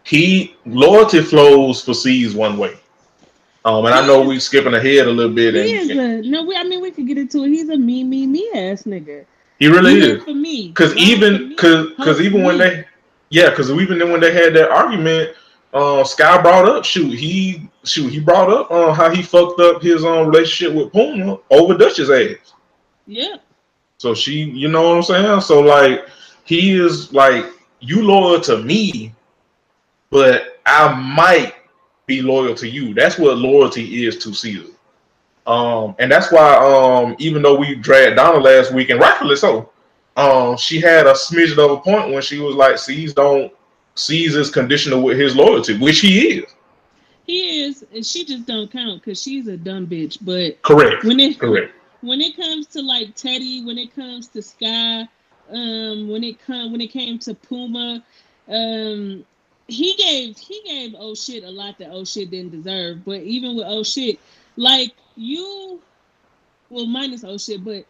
he loyalty flows for C's one way. Um, and I know we're skipping ahead a little bit, he is a no we, i mean we could get into it he's a me me me ass nigga he really You is. vote for me Because even because because even when they yeah because even then when they had that argument, uh, Sky brought up shoot he shoot he brought up uh, how he fucked up his um relationship with Puma over Dutch's ass. yeah So she, you know what I'm saying? So like he is like you loyal to me, but I might be loyal to you. That's what loyalty is to Ceaser. Um, and that's why um even though we dragged Donna last week and rightfully so, um, she had a smidgen of a point when she was like, Ceaser don't Ceaser's conditional with his loyalty, which he is. he is and she just don't count because she's a dumb bitch but Correct. when it Correct. when it comes to like Teddy, when it comes to Sky, um, when it come when it came to Puma, um, he gave he gave oh shit a lot that oh shit didn't deserve. But even with oh shit, like you, well minus oh shit, but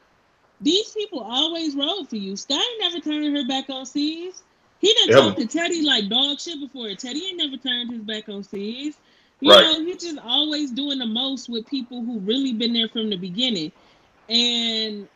these people always rode for you. Sky never turned her back on C's. He didn't talk to Teddy like dog shit before. Teddy ain't never turned his back on C's. You Right. know, he's just always doing the most with people who really been there from the beginning. And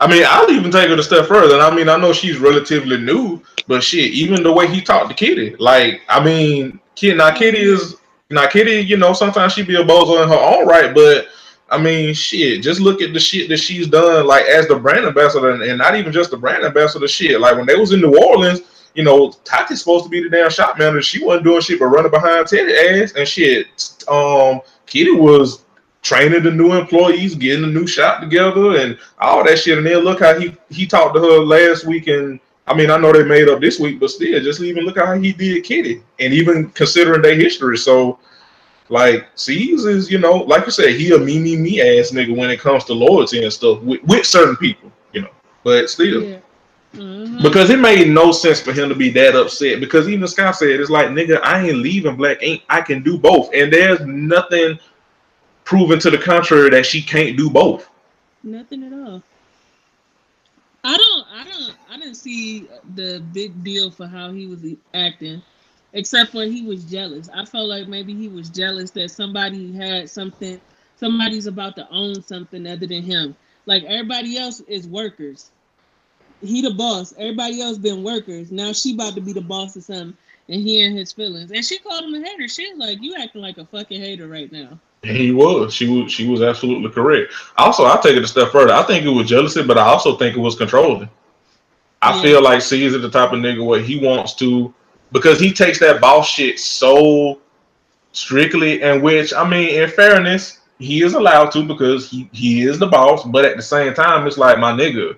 I mean, I'll even take it a step further. And I mean, I know she's relatively new, but shit, even the way he talked to Kitty, like, I mean, Kid, now Kitty is now Kitty, you know, sometimes she be a bozo in her own right, but I mean, shit, just look at the shit that she's done, like as the brand ambassador, and, not even just the brand ambassador shit. Like when they was in New Orleans, you know, Tati's supposed to be the damn shop manager. She wasn't doing shit but running behind Teddy ass and shit. Um, Kitty was training the new employees, getting the new shop together, and all that shit. And then look how he he talked to her last week, and I mean, I know they made up this week, but still, just even look how he did Kitty, and even considering their history. So, like, C's is you know, like you said, he a me me me ass nigga when it comes to loyalty and stuff with, with certain people, you know. But still, yeah. Mhm. because it made no sense for him to be that upset. Because even Scott said, it's like, nigga, I ain't leaving Black Ink. I can do both. And there's nothing proven to the contrary that she can't do both. Nothing at all. I don't, I don't, I didn't see the big deal for how he was acting, except for he was jealous. I felt like maybe he was jealous that somebody had something, somebody's about to own something other than him. Like everybody else is workers. He the boss. Everybody else been workers. Now she about to be the boss of something, and he and his feelings. And she called him a hater. She was like, "You acting like a fucking hater right now." And he was. She was. She was absolutely correct. Also, I take it a step further. I think it was jealousy, but I also think it was controlling. I Yeah. feel like C is the type of nigga where he wants to because he takes that boss shit so strictly. And which I mean, in fairness, he is allowed to because he, he is the boss. But at the same time, it's like my nigga.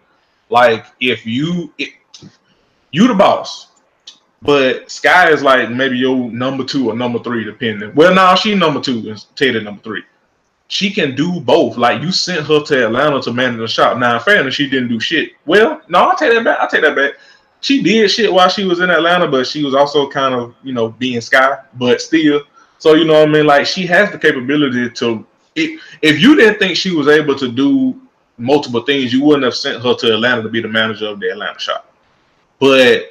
Like if you it, you the boss, but Sky is like maybe your number two or number three, depending. Well, now she number two and Teddy number three. She can do both. Like you sent her to Atlanta to manage the shop. Now, in fairness, she didn't do shit. Well, no, I'll take that back. I'll take that back. She did shit while she was in Atlanta, but she was also kind of, you know, being Sky, but still. So, you know what I mean? Like she has the capability to if, if you didn't think she was able to do multiple things, you wouldn't have sent her to Atlanta to be the manager of the Atlanta shop. But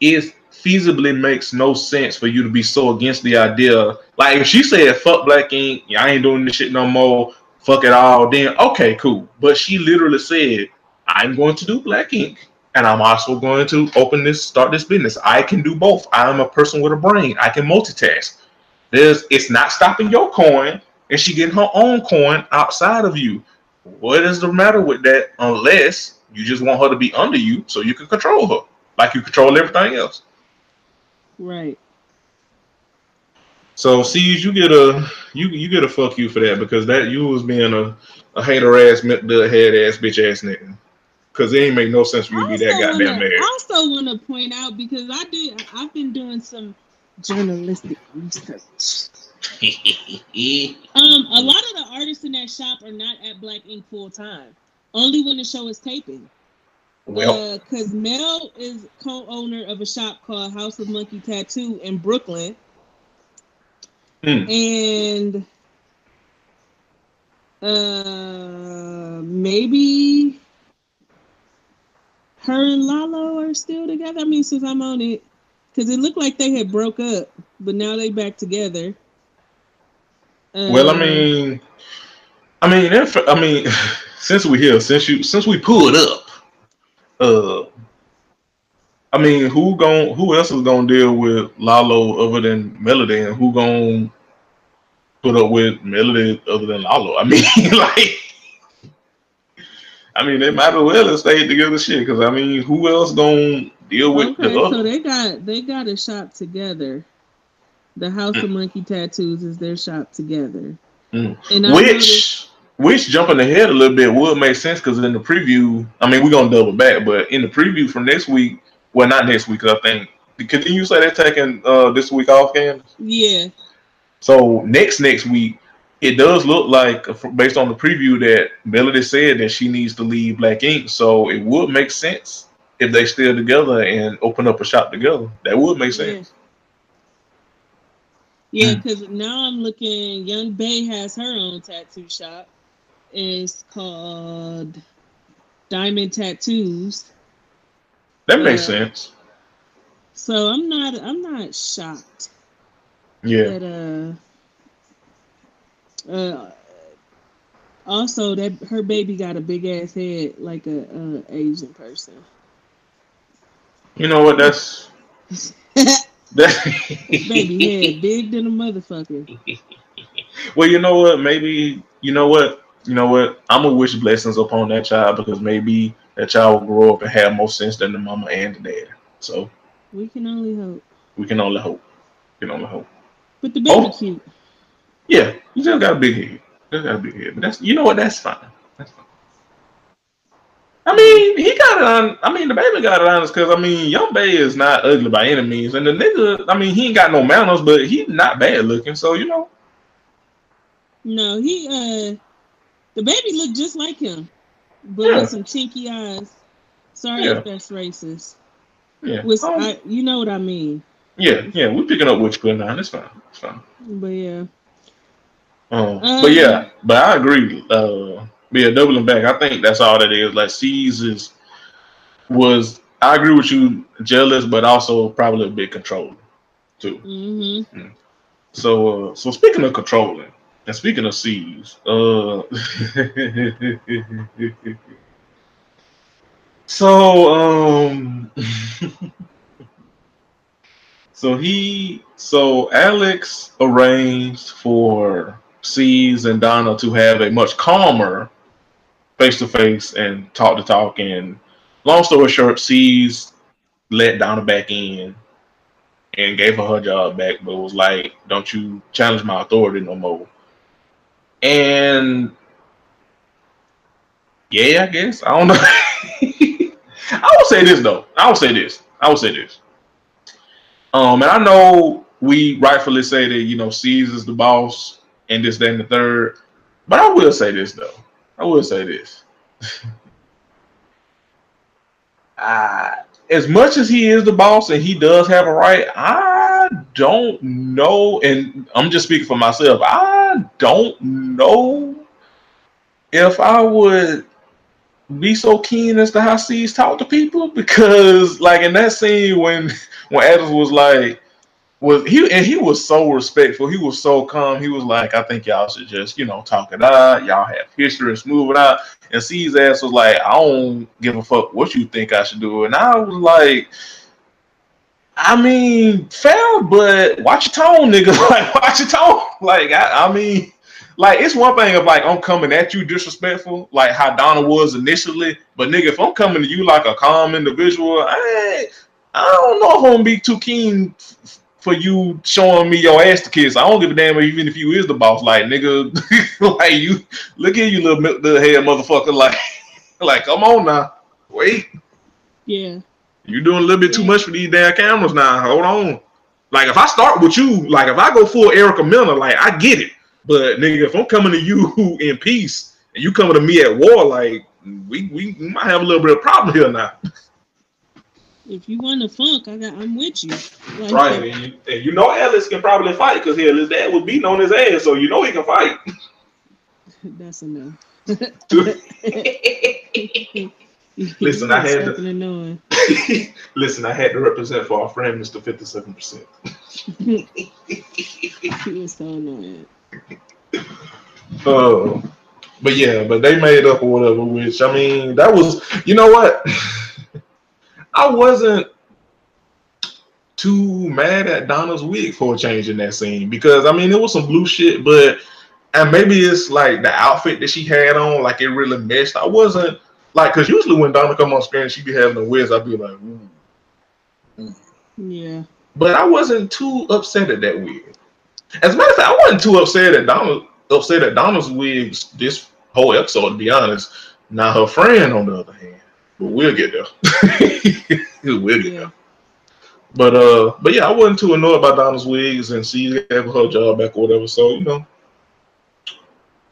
it feasibly makes no sense for you to be so against the idea. Like if she said fuck black ink, I ain't doing this shit no more, fuck it all, then okay, cool. But she literally said, I'm going to do black ink and I'm also going to open this, start this business. I can do both. I'm a person with a brain. I can multitask. There's it's not stopping your coin, and she getting her own coin outside of you. What is the matter with that? Unless you just want her to be under you so you can control her, like you control everything else. Right. So see, you get a you you get a fuck you for that because that you was being a, a hater ass, head ass, bitch ass nigga. Cause it ain't make no sense for you to be that also goddamn wanna, mad. I also want to point out because I did. I've been doing some journalistic research. Um, a lot of the artists in that shop are not at Black Ink full time. Only when the show is taping. Well, because Mel is co-owner of a shop called House of Monkey Tattoo in Brooklyn, Hmm. and uh, maybe her and Lalo are still together. I mean, since I'm on it, because it looked like they had broke up, but now they back together. well, I Um, mean, I mean, if, I mean, since we here, since you, since we pulled up, uh, I mean, who gon' who else is gonna deal with Lalo other than Melody, and who gonna put up with Melody other than Lalo? I mean, like, I mean, they might as well have stayed together, shit. Because I mean, who else gonna deal with okay, the so they got they got a shop together. The House of Monkey Tattoos is their shop together. Mm. And noticed- Which, which jumping ahead a little bit would make sense because in the preview, I mean, we're gonna double back, but in the preview from next week, well, not next week, I think. Didn't you say they're taking uh, this week off, Candace? yeah, So next next week, it does look like, uh, based on the preview, that Melody said that she needs to leave Black Ink. So it would make sense if they still together and open up a shop together. That would make yeah, sense. yeah. Hmm. Because now I'm looking. Young Bae has her own tattoo shop. It's called Diamond Tattoos. That makes Yeah. sense. So I'm not I'm not shocked Yeah. that uh uh also that her baby got a big ass head like a, uh Asian person. You know what? That's that. baby head big than a motherfucker. Well, you know what? Maybe you know what? You know what? I'm gonna wish blessings upon that child because maybe that child will grow up and have more sense than the mama and the dad. So We can only hope. we can only hope. We can only hope. But the baby Oh. cute. Yeah, you still got a big head. Still got a big head, but that's you know what? That's fine. That's fine. I mean, he got it on. I mean, the baby got it on us because I mean, Young Bae is not ugly by any means, and the nigga, I mean, he ain't got no manners, but he's not bad looking. So you know, No, he uh the baby looked just like him. But Yeah. with some chinky eyes. Sorry Yeah. if that's racist. yeah, With Oh, I, you know what I mean. yeah, yeah. We're picking up what you're putting down. It's fine. It's fine. But yeah. Um, Um, but yeah, but I agree. Uh, but yeah, doubling back, I think that's all that is. Like C's is was I agree with you, jealous, but also probably a bit controlling too. Mm-hmm. So, uh, so speaking of controlling, and speaking of C's, uh, so um, so he, so Alex arranged for Cease and Donna to have a much calmer face to face and talk to talk. And long story short, Sees let Donna back in and gave her her job back, but was like, "Don't you challenge my authority no more." And yeah, I guess I don't know. I will say this though. I will say this. I will say this. Um, and I know we rightfully say that you know is the boss and this, then the third. But I will say this though. I will say this. uh, as much as he is the boss and he does have a right, I don't know, and I'm just speaking for myself. I don't know if I would be so keen as to how Cease talk to people because, like in that scene when when Adams was like, was he and he was so respectful. He was so calm. He was like, I think y'all should just, you know, talk it out. Y'all have history and smooth it out. And C's ass was like, I don't give a fuck what you think I should do. And I was like, I mean, fair, but watch your tone, nigga. like, watch your tone. Like, I, I mean, like it's one thing of like I'm coming at you disrespectful, like how Donna was initially. But nigga, if I'm coming to you like a calm individual, I I don't know if I'm gonna be too keen for you showing me your ass to kiss. I don't give a damn even if you is the boss. Like nigga, like you look at you little little head motherfucker. Like like come on now, wait. Yeah. You doing a little bit too much for these damn cameras now. Hold on. Like if I start with you, like if I go full Erica Mena, like I get it. But nigga, if I'm coming to you in peace and you coming to me at war, like we we might have a little bit of problem here now. If you want to funk, I got I'm with you. Like, right, and you, and you know Ellis can probably fight because his dad was beating on his ass, so you know he can fight. That's enough. listen, I had to. listen, I had to represent for our friend, Mister Fifty Seven Percent. He was so annoying. Oh, but yeah, but they made up or whatever. Which I mean, that was you know what. I wasn't too mad at Donna's wig for changing that scene because I mean it was some blue shit, but and maybe it's like the outfit that she had on, like it really meshed. I wasn't like because usually when Donna come on screen, she be having the wigs. I'd be like, mm. yeah. But I wasn't too upset at that wig. As a matter of fact, I wasn't too upset at Donna upset at Donna's wigs this whole episode. To be honest, now her friend on the other hand. But we'll get there. we'll get yeah. there. But uh, but yeah, I wasn't too annoyed about Donna's wigs and she have her job back or whatever. So you know,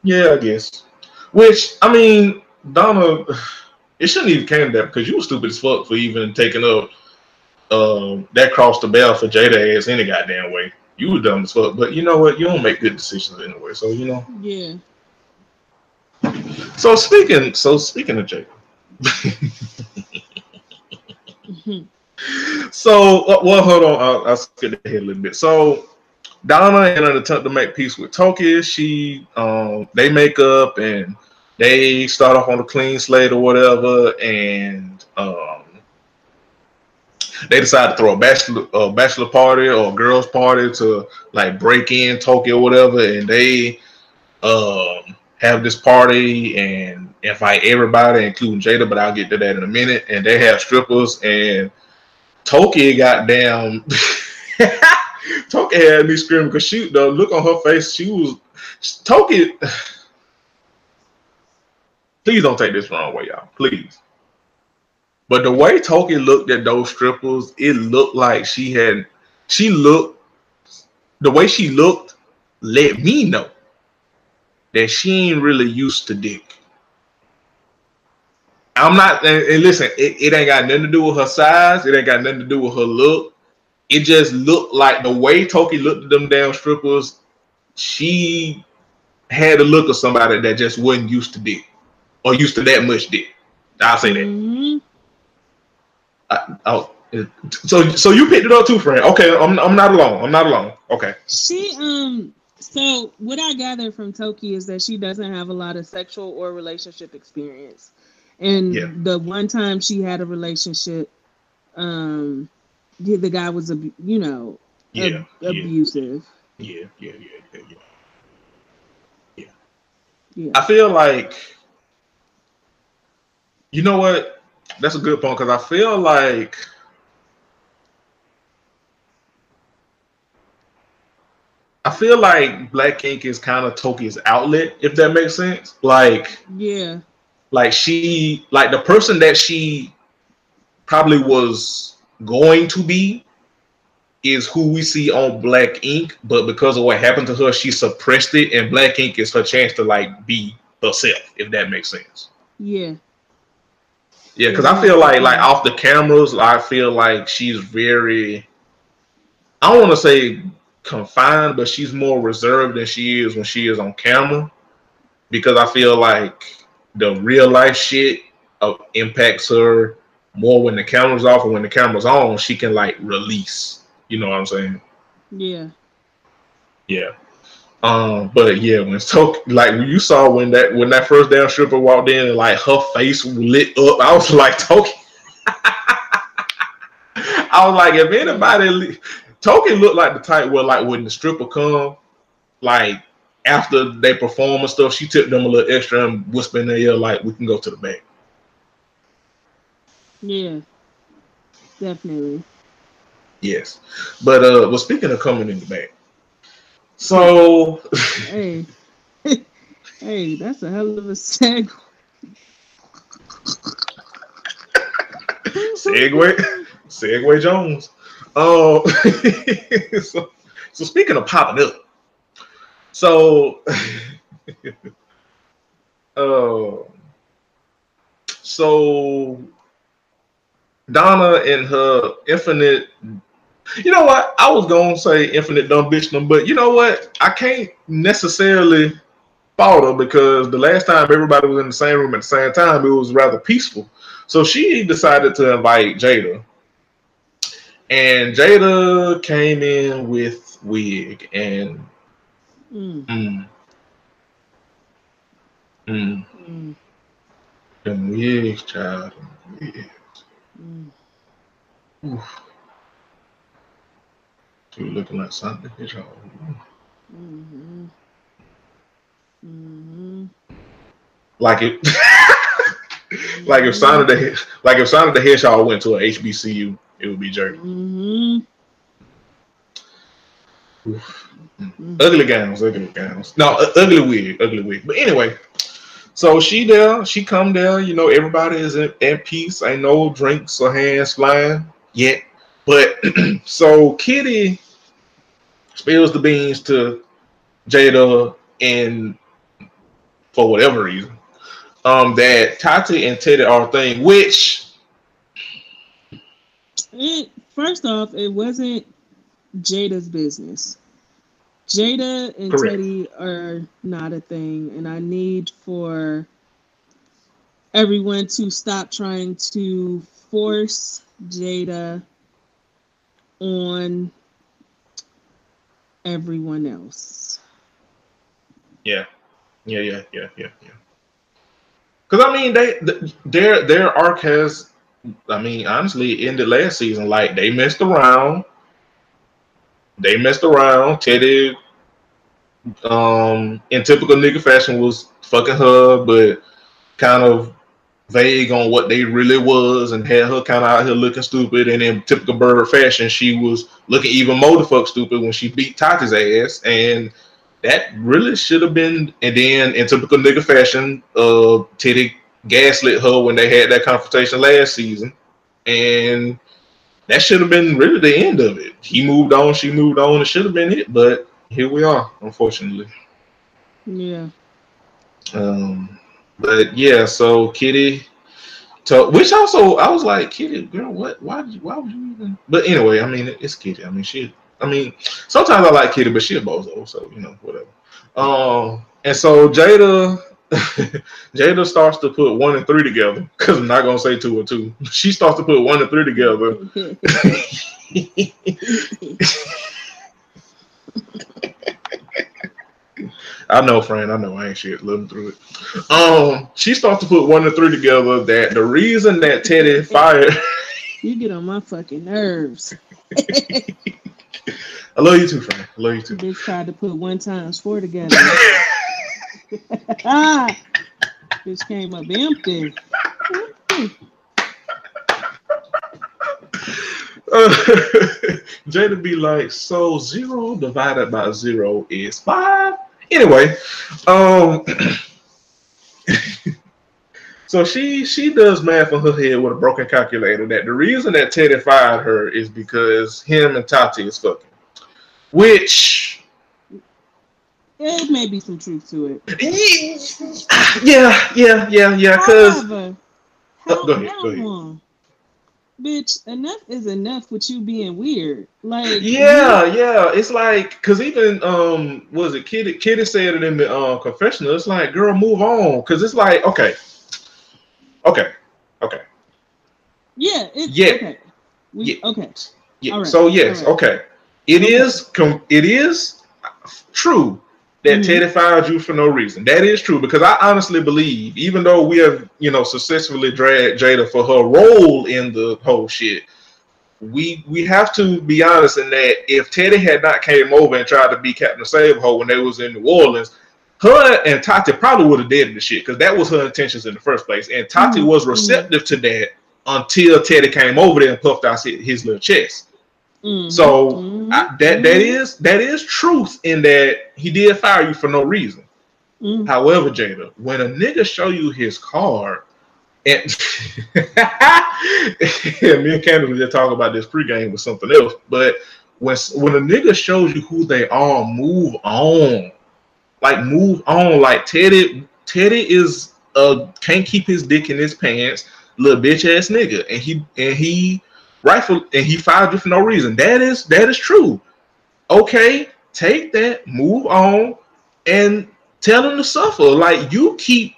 yeah, I guess. Which I mean, Donna, it shouldn't even came to that because you were stupid as fuck for even taking up um that cross the bell for Jada ass any goddamn way. You were dumb as fuck. But you know what? You don't make good decisions anyway. So you know. Yeah. So speaking, so speaking of Jada, so, uh, well, hold on. I'll, I'll skip ahead a little bit. So, Donna, in an attempt to make peace with Toki, she um, they make up and they start off on a clean slate or whatever, and um, they decide to throw a bachelor a bachelor party or a girls party to like break in Tokyo or whatever, and they um, have this party and invite everybody, including Jada, but I'll get to that in a minute. And they have strippers and Toki got down. Toki had me screaming because she the look on her face, she was Toki. Please don't take this wrong way, y'all. Please. But the way Toki looked at those strippers, it looked like she had she looked the way she looked let me know that she ain't really used to dick. I'm not. And listen, it, it ain't got nothing to do with her size. It ain't got nothing to do with her look. It just looked like the way Toki looked at them damn strippers. She had the look of somebody that just wasn't used to dick or used to that much dick. I'll say that. Mm-hmm. I, oh, so so you picked it up too, friend. Okay, I'm I'm not alone. I'm not alone. Okay. She um. So what I gather from Toki is that she doesn't have a lot of sexual or relationship experience. And yeah. the one time she had a relationship, um, the, the guy was, a you know, yeah, ab- abusive. Yeah, yeah, yeah, yeah, yeah. Yeah. I feel like you know what? That's a good point because I feel like I feel like Black Ink is kind of Toki's outlet, if that makes sense. Like, Yeah. Like she, like the person that she probably was going to be is who we see on Black Ink, but because of what happened to her, she suppressed it, and Black Ink is her chance to like be herself, if that makes sense. Yeah. Yeah, because I feel like like off the cameras, I feel like she's very I don't want to say confined, but she's more reserved than she is when she is on camera. Because I feel like the real life shit uh, impacts her more when the camera's off and when the camera's on, she can like release. You know what I'm saying? Yeah. Yeah. Um, but yeah, when Tok like you saw when that when that first damn stripper walked in and like her face lit up, I was like Toki. I was like, if anybody Toki looked like the type where like when the stripper come, like after they perform and stuff, she tipped them a little extra and whisper in their ear like we can go to the bank." Yeah. Definitely. Yes. But uh well speaking of coming in the bank, So hey. hey, that's a hell of a segue. Segway, Segway Jones. Oh, so, so speaking of popping up, so, uh, so Donna and her infinite. You know what? I was gonna say infinite dumb bitch, but you know what? I can't necessarily fault her because the last time everybody was in the same room at the same time, it was rather peaceful. So she decided to invite Jada. And Jada came in with wig and Mm, mm, mm, mm, them wigs, child. them wigs. mm. Oof. She was looking like something. It's all- Mm-hmm. Mm-hmm. Like it like if Sonic the like if Sonic the Hedgehog went to a HBCU, it would be Jada. Mm-hmm. Oof. Ugly gowns, ugly gowns. No, ugly wig, ugly wig. But anyway, so she there, she come there. You know, everybody is in, in peace. Ain't no drinks or hands flying yet. But so Kitty spills the beans to Jada, and for whatever reason, um, that Tati and Teddy are thing. Which It, first off, it wasn't Jada's business. Jada and Correct. Teddy are not a thing, and I need for everyone to stop trying to force Jada on everyone else. Yeah, yeah, yeah, yeah, yeah, yeah. Because I mean, they their their arc has, I mean, honestly, ended last season. Like they messed around, they messed around. Teddy, um, in typical nigga fashion, was fucking her, but kind of vague on what they really was, and had her kind of out here looking stupid. And in typical bird fashion, she was looking even more the fuck stupid when she beat Tati's ass, and that really should have been. And then in typical nigga fashion, uh, Teddy gaslit her when they had that confrontation last season, and that should have been really the end of it. He moved on, she moved on. It should have been it, but here we are, unfortunately. Yeah. Um, but yeah, so Kitty, to, which also I was like, Kitty, girl, what? Why? Did you, why would you even? But anyway, I mean, it's Kitty. I mean, she. I mean, sometimes I like Kitty, but she a bozo, so you know, whatever. Um, and so Jada, Jada starts to put one and three together because I'm not gonna say two or two. She starts to put one and three together. I know, friend. I know. I ain't shit. Living through it. Um, she starts to put one and three together. That the reason that Teddy fired. you get on my fucking nerves. I love you too, friend. I love you too. Bitch tried to put one times four together. bitch came up empty. Uh, Jada be like, so zero divided by zero is five. Anyway, um, so she she does math in her head with a broken calculator. That the reason that Teddy fired her is because him and Tati is fucking, which It may be some truth to it. yeah yeah yeah yeah because However, Oh, go ahead, go ahead. Bitch, enough is enough with you being weird. Like Yeah, yeah. It's like because even um was it Kitty Kitty said it in the uh, confessional. It's like, girl, move on. Cause it's like, okay. Okay. Okay. Yeah, it's Yeah. okay. We, Yeah. Okay. Yeah. All right, So yes, all right. okay. It Okay. is com- it is true that Mhm. Teddy fired you for no reason. That is true because I honestly believe, even though we have, you know, successfully dragged Jada for her role in the whole shit, we we have to be honest in that if Teddy had not came over and tried to be Captain Save-Ho when they was in New Orleans, her and Tati probably would have dead the shit because that was her intentions in the first place. And Tati Mhm, was receptive to that until Teddy came over there and puffed out his, his little chest. Mhm, So I, that that mhm, is that is truth in that he did fire you for no reason. mhm. However, Jada, when a nigga show you his card, and me and Candace were just talking about this pregame with something else, but when when a nigga shows you who they are, move on. Like move on. Like Teddy, Teddy is a can't keep his dick in his pants, little bitch ass nigga, and he and he rightful and he fired you for no reason. That is that is true. Okay, take that, move on, and tell him to suffer. Like you keep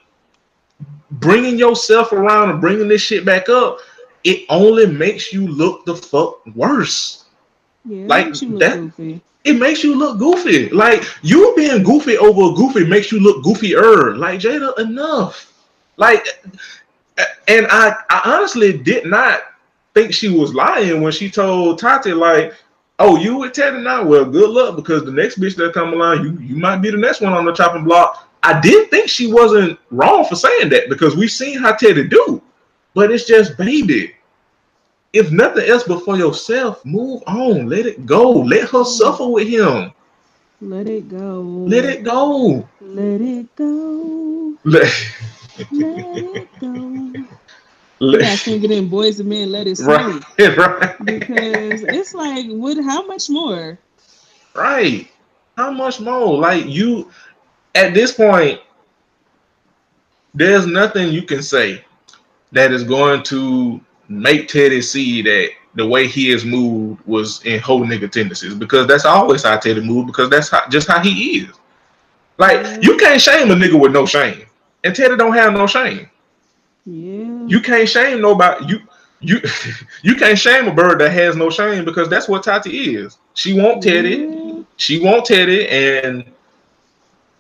bringing yourself around and bringing this shit back up. It only makes you look the fuck worse. Yeah, like, like you look that- goofy. It makes you look goofy. Like you being goofy over goofy makes you look goofier. Like Jada, enough. Like, and I, I honestly did not think she was lying when she told Tati like, "Oh, you with Teddy now? Well, good luck because the next bitch that come along, you you might be the next one on the chopping block." I did think she wasn't wrong for saying that because we've seen how Teddy do, but it's just baby. If nothing else but for yourself, move on. Let it go. Let her suffer with him. Let it go. Let it go. Let it go. Let, Let it go. You gotta sing it in Boyz II Men. Let it swing. right, right, Because it's like, what? How much more? right. How much more? Like you, at this point, there's nothing you can say that is going to make Teddy see that the way he has moved was in whole nigga tendencies because that's always how Teddy moved because that's how, just how he is. Like you can't shame a nigga with no shame, and Teddy don't have no shame. Yeah. You can't shame nobody. You you you can't shame a bird that has no shame because that's what Tati is. She want Teddy. Yeah. She want Teddy, and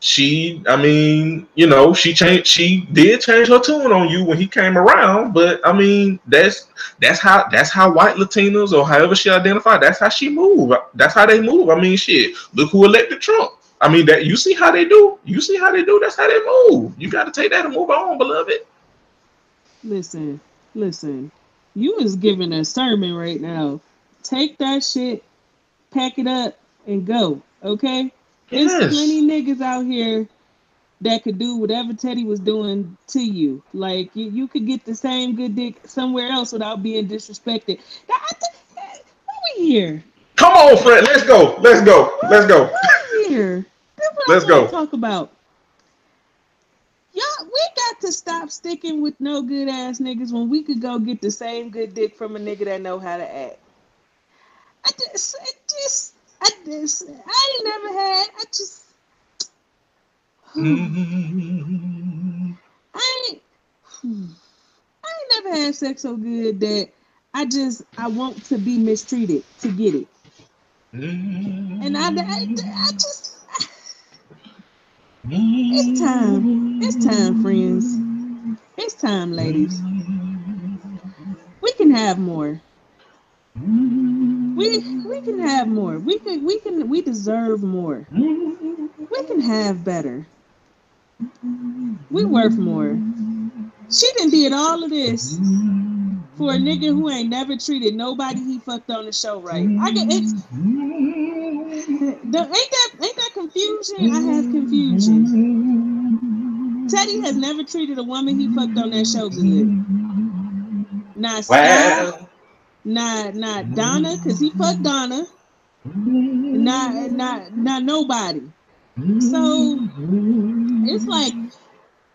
she, I mean, you know, she changed. She did change her tune on you when he came around. But I mean, that's that's how that's how white Latinas or however she identified. That's how she move. That's how they move. I mean, shit. Look who elected Trump. I mean, that you see how they do. You see how they do. That's how they move. You got to take that and move on, beloved. Listen, listen. You is giving a sermon right now. Take that shit, pack it up, and go. Okay? Yes. There's plenty niggas out here that could do whatever Teddy was doing to you. Like you, you could get the same good dick somewhere else without being disrespected. Now, I th- why we here? Come on, Fred. Let's go. Let's go. Let's go. Why we here? That's what Let's go. talk about. Y'all, we got to stop sticking with no good ass niggas when we could go get the same good dick from a nigga that know how to act. I just, I just, I just, I ain't never had. I just. I ain't, I ain't never had sex so good that I just, I want to be mistreated to get it, and I, I, I just, it's time, it's time, friends, it's time, ladies. We can have more. We we can have more. We can we can we deserve more. We can have better. We worth more. She didn't did all of this for a nigga who ain't never treated nobody he fucked on the show right. I get it's the, ain't that ain't that confusion? I have confusion. Teddy has never treated a woman he fucked on that show good. Not Scott, not not Donna, cause he fucked Donna. Not not not nobody. So it's like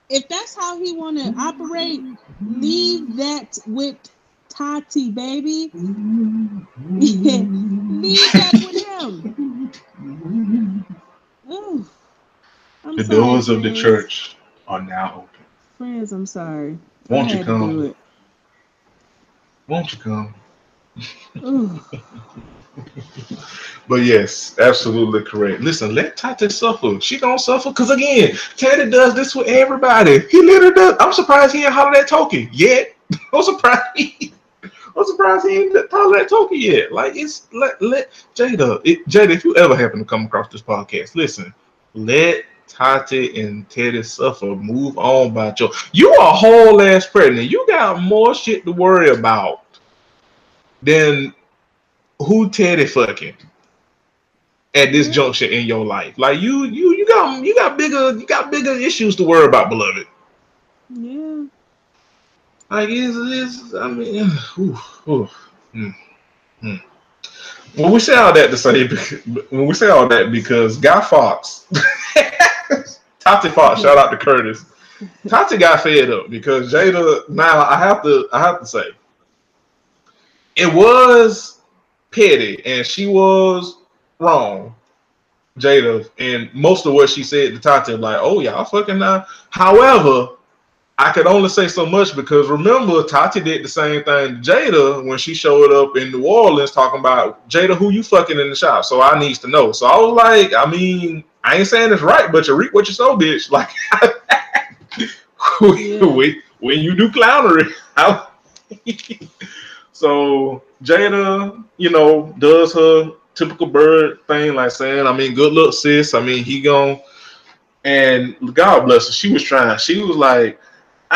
if that's how he want to operate, leave that with Tati, baby. Mm-hmm. leave that with him. Ooh, the sorry, doors friends. of the church are now open. Friends, I'm sorry. Won't you come? Won't you come? but yes, absolutely correct. Listen, let Tati suffer. She don't suffer because again, Teddy does this with everybody. He literally does. I'm surprised he ain't hollered at Toki yet. I'm surprised he. I'm surprised he ain't hollered at Toki yet. Like it's let let Jada. It, Jada, if you ever happen to come across this podcast, listen. Let Tati and Teddy suffer. Move on by Joe. You are a whole ass pregnant. You got more shit to worry about than who Teddy fucking at this mm-hmm. juncture in your life. Like you, you, you got, you got bigger, you got bigger issues to worry about, beloved. Yeah. Like it's, it's I mean, mm, mm. When we say all that to say, when we say all that because Guy Fox, Tati Fox, shout out to Curtis. Tati got fed up because Jada. Now I have to, I have to say, it was petty, and she was wrong, Jada. And most of what she said to Tati, like, oh y'all fucking now. However, I could only say so much because remember, Tati did the same thing to Jada when she showed up in New Orleans talking about Jada, who you fucking in the shop. So I needs to know. So I was like, I mean, I ain't saying it's right, but you reap what you sow, bitch. Like when, when you do clownery. So Jada, you know, does her typical bird thing, like saying, I mean, good luck, sis. I mean, he gone. And God bless her, she was trying. She was like,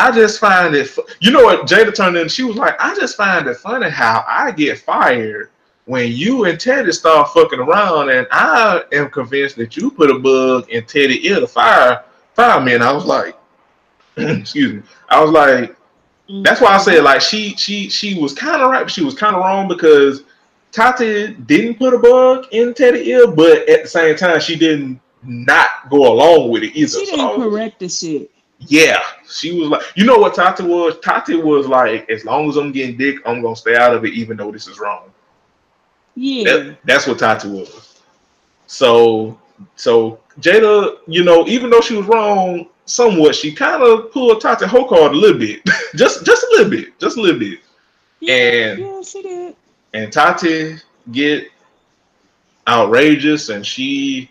I just find it. You know what? Jada turned in. She was like, I just find it funny how I get fired when you and Teddy start fucking around, and I am convinced that you put a bug in Teddy ear to fire fire me. And I was like, excuse me. I was like, that's why I said mm-hmm. like she she she was kind of right, but she was kind of wrong because Tati didn't put a bug in Teddy ear, but at the same time she didn't not go along with it either. She didn't so, correct the shit. Yeah, she was like, you know what Tati was? Tati was like, as long as I'm getting dick, I'm gonna stay out of it, even though this is wrong. Yeah, that, that's what Tati was. So, so Jada, you know, even though she was wrong, somewhat, she kind of pulled Tati whole card a little bit, just just a little bit, just a little bit. Yeah, and yeah, she did. And Tati get outrageous, and she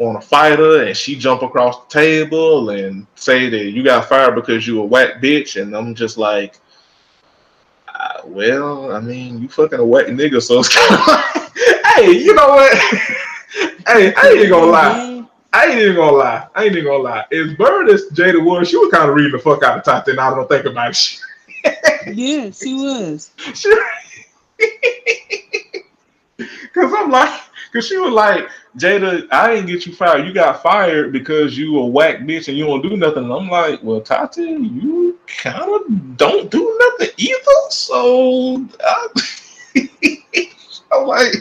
on a fighter, and she jump across the table and say that you got fired because you a whack bitch, and I'm just like. Uh, well, I mean, you fucking a whack nigga, so it's kind of like, hey, you know what? hey, I ain't gonna lie. I ain't even gonna lie. I ain't even gonna lie. As bird as Jada was, she was kind of reading the fuck out of Tati, and I don't think about it. yeah, she was. she, Cause I'm like, cause she was like, Jada, I didn't get you fired. You got fired because you a whack bitch and you don't do nothing. And I'm like, well, Tati, you kind of don't do nothing either. So I, I'm like,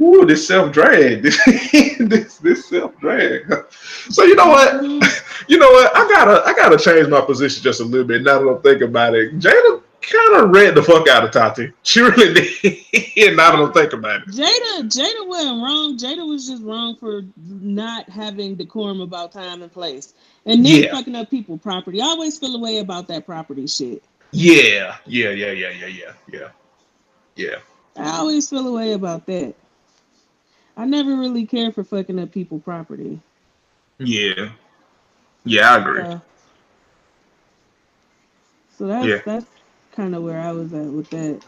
ooh, this self drag, this this self drag. So you know what, mm-hmm. you know what, I gotta I gotta change my position just a little bit now that I'm thinking about it. Jada kind of read the fuck out of Tati. She really did. now that I'm thinking about it. Jada Jada wasn't wrong. Jada was just wrong for not having decorum about time and place, and then yeah. fucking up people property. I always feel a way about that property shit. Yeah, yeah, yeah, yeah, yeah, yeah, yeah, yeah. I always feel a way about that. I never really care for fucking up people property. Yeah. Yeah, I agree. Uh, so that's yeah. that's kind of where I was at with that.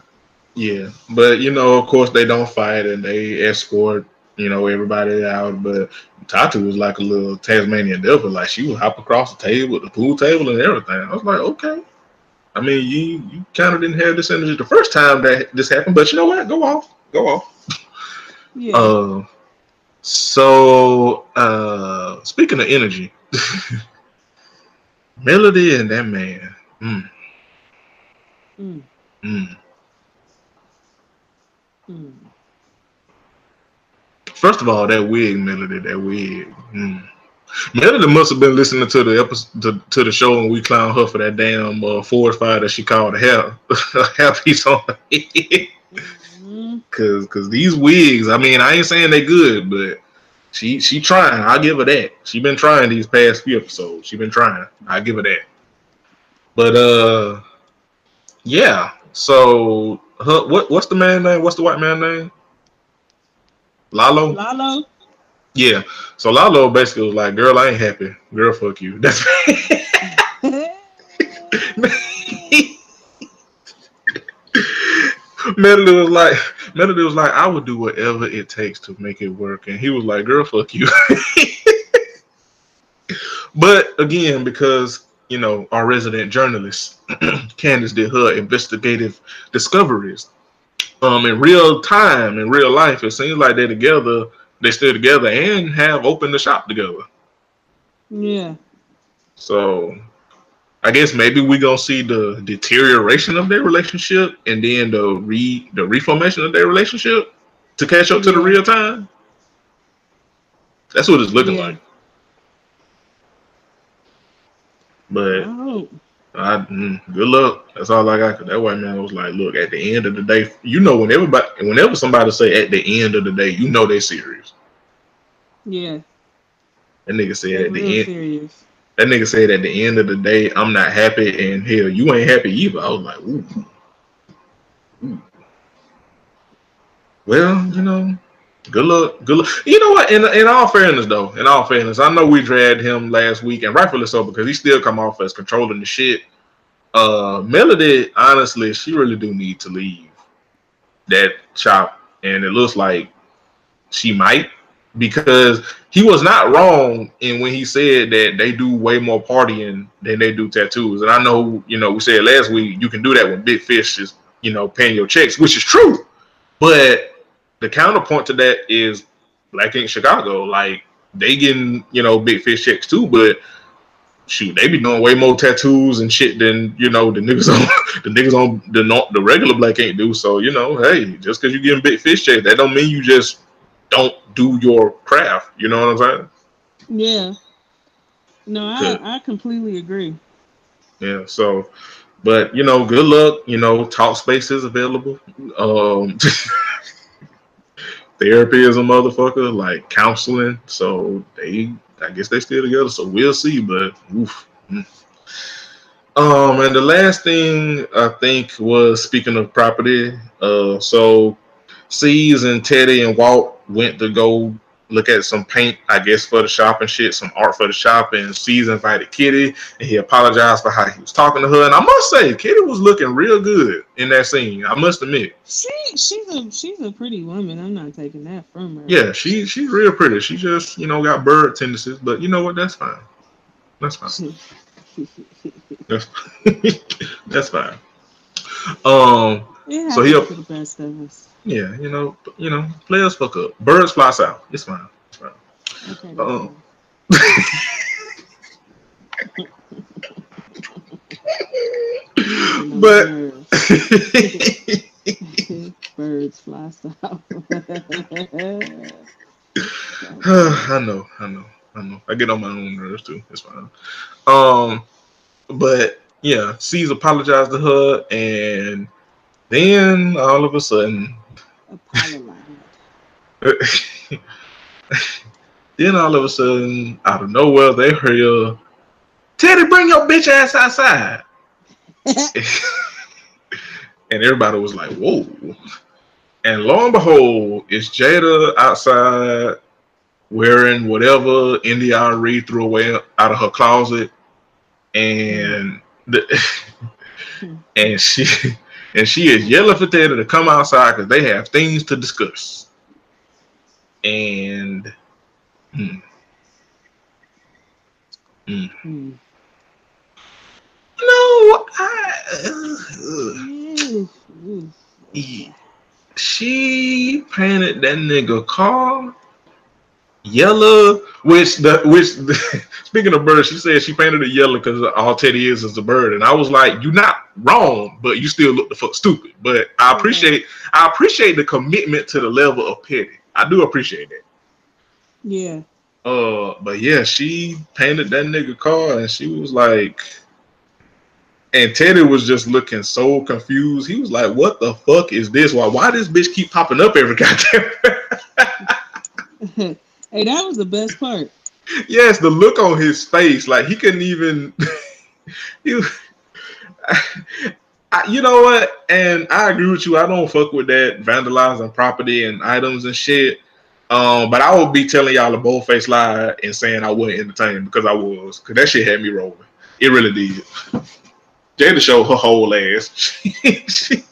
Yeah, but you know, of course, they don't fight and they escort you know everybody out. But Tati was like a little Tasmanian devil. Like she would hop across the table, the pool table, and everything. I was like, okay. I mean, you you kind of didn't have this energy the first time that this happened, but you know what? Go off, go off. Yeah. Uh, so uh, speaking of energy, Melody and that man. Mm. Mm. Mm. Mm. First of all, that wig, Melody, that wig. Mm. Melody must have been listening to the episode to, to the show and we clown her for that damn uh, forest fire that she called a hair hair piece on her head. Mm-hmm. Cause cause these wigs, I mean, I ain't saying they good, but she she trying. I'll give her that. She been trying these past few episodes. She been trying. I give her that. But uh, yeah. So her, what what's the man name? What's the white man name? Lalo. Lalo. Yeah. So Lalo basically was like, "Girl, I ain't happy. Girl, fuck you." That's. Melody was like, Melody was like, I would do whatever it takes to make it work, and he was like, "Girl, fuck you." but again, because you know our resident journalist Candace did her investigative discoveries, um, in real time, in real life, it seems like they're together. They still together and have opened the shop together. Yeah. So I guess maybe we gonna see the deterioration of their relationship and then the re the reformation of their relationship to catch up to the real time. That's what it's looking yeah. like. But I, mm, good luck. That's all I got. Cause that white man was like, "Look, at the end of the day, you know, when everybody, whenever somebody say at the end of the day, you know they're serious." Yeah. That nigga said they're at the end. Serious. That nigga said at the end of the day, I'm not happy, and hell, you ain't happy either. I was like, ooh. ooh. Well, you know, good luck. Good luck. You know what? In in all fairness, though, in all fairness, I know we dragged him last week, and rightfully so because he still come off as controlling the shit. Uh, Melody, honestly, she really do need to leave that shop, and it looks like she might because he was not wrong in when he said that they do way more partying than they do tattoos. And I know, you know, we said last week you can do that when Big Fish is, you know, paying your checks, which is true. But the counterpoint to that is Black Ink Chicago. Like they getting, you know, Big Fish checks too, but shoot, they be doing way more tattoos and shit than you know the niggas on the niggas on the the regular Black Ink do. So you know, hey, just because you getting Big Fish checks, that don't mean you just don't do your craft. You know what I'm saying? Yeah. No, I, I completely agree. Yeah. So, but you know, good luck. You know, talk space is available. Um, therapy is a motherfucker, like counseling. So they, I guess they still together. So we'll see. But oof. Mm. Um, and the last thing I think was speaking of property. Uh, so Cease and Teddy and Walt went to go look at some paint, I guess, for the shop and shit, some art for the shop. And invited Kitty, and he apologized for how he was talking to her. And I must say, Kitty was looking real good in that scene. I must admit. She she's a she's a pretty woman. I'm not taking that from her. Yeah, she she's real pretty. She just you know got bird tendencies, but you know what? That's fine. That's fine. that's that's fine. Um. Yeah, so he the best of us. Yeah, you know, you know, players fuck up. Birds fly south. It's fine. It's fine. Okay, um, but birds fly south. I know, I know, I know. I get on my own nerves too. It's fine. Um, but yeah, Cease apologized to her, and then all of a sudden then all of a sudden, out of nowhere, they hear Teddy, bring your bitch ass outside. and everybody was like, whoa. And lo and behold, it's Jada outside wearing whatever India Reed threw away out of her closet. And the, and she and she is yelling for Teddy to come outside because they have things to discuss. And mm, mm. No, I mm-hmm. uh, she painted that nigga car yellow, which the which speaking of birds, she said she painted it yellow because all Teddy is is a bird, and I was like, you're not wrong, but you still look the fuck stupid. But I appreciate I appreciate the commitment to the level of petty. I do appreciate that. Yeah. Uh, but yeah, she painted that nigga car, and she was like, and Teddy was just looking so confused. He was like, "What the fuck is this? Why? Why this bitch keep popping up every goddamn?" hey, that was the best part. yes, the look on his face, like he couldn't even. you, I, you know what? And I agree with you. I don't fuck with that vandalizing property and items and shit. Um, but I would be telling y'all a bold face lie and saying I wasn't entertained because I was, because that shit had me rolling. It really did. Jada showed her whole ass.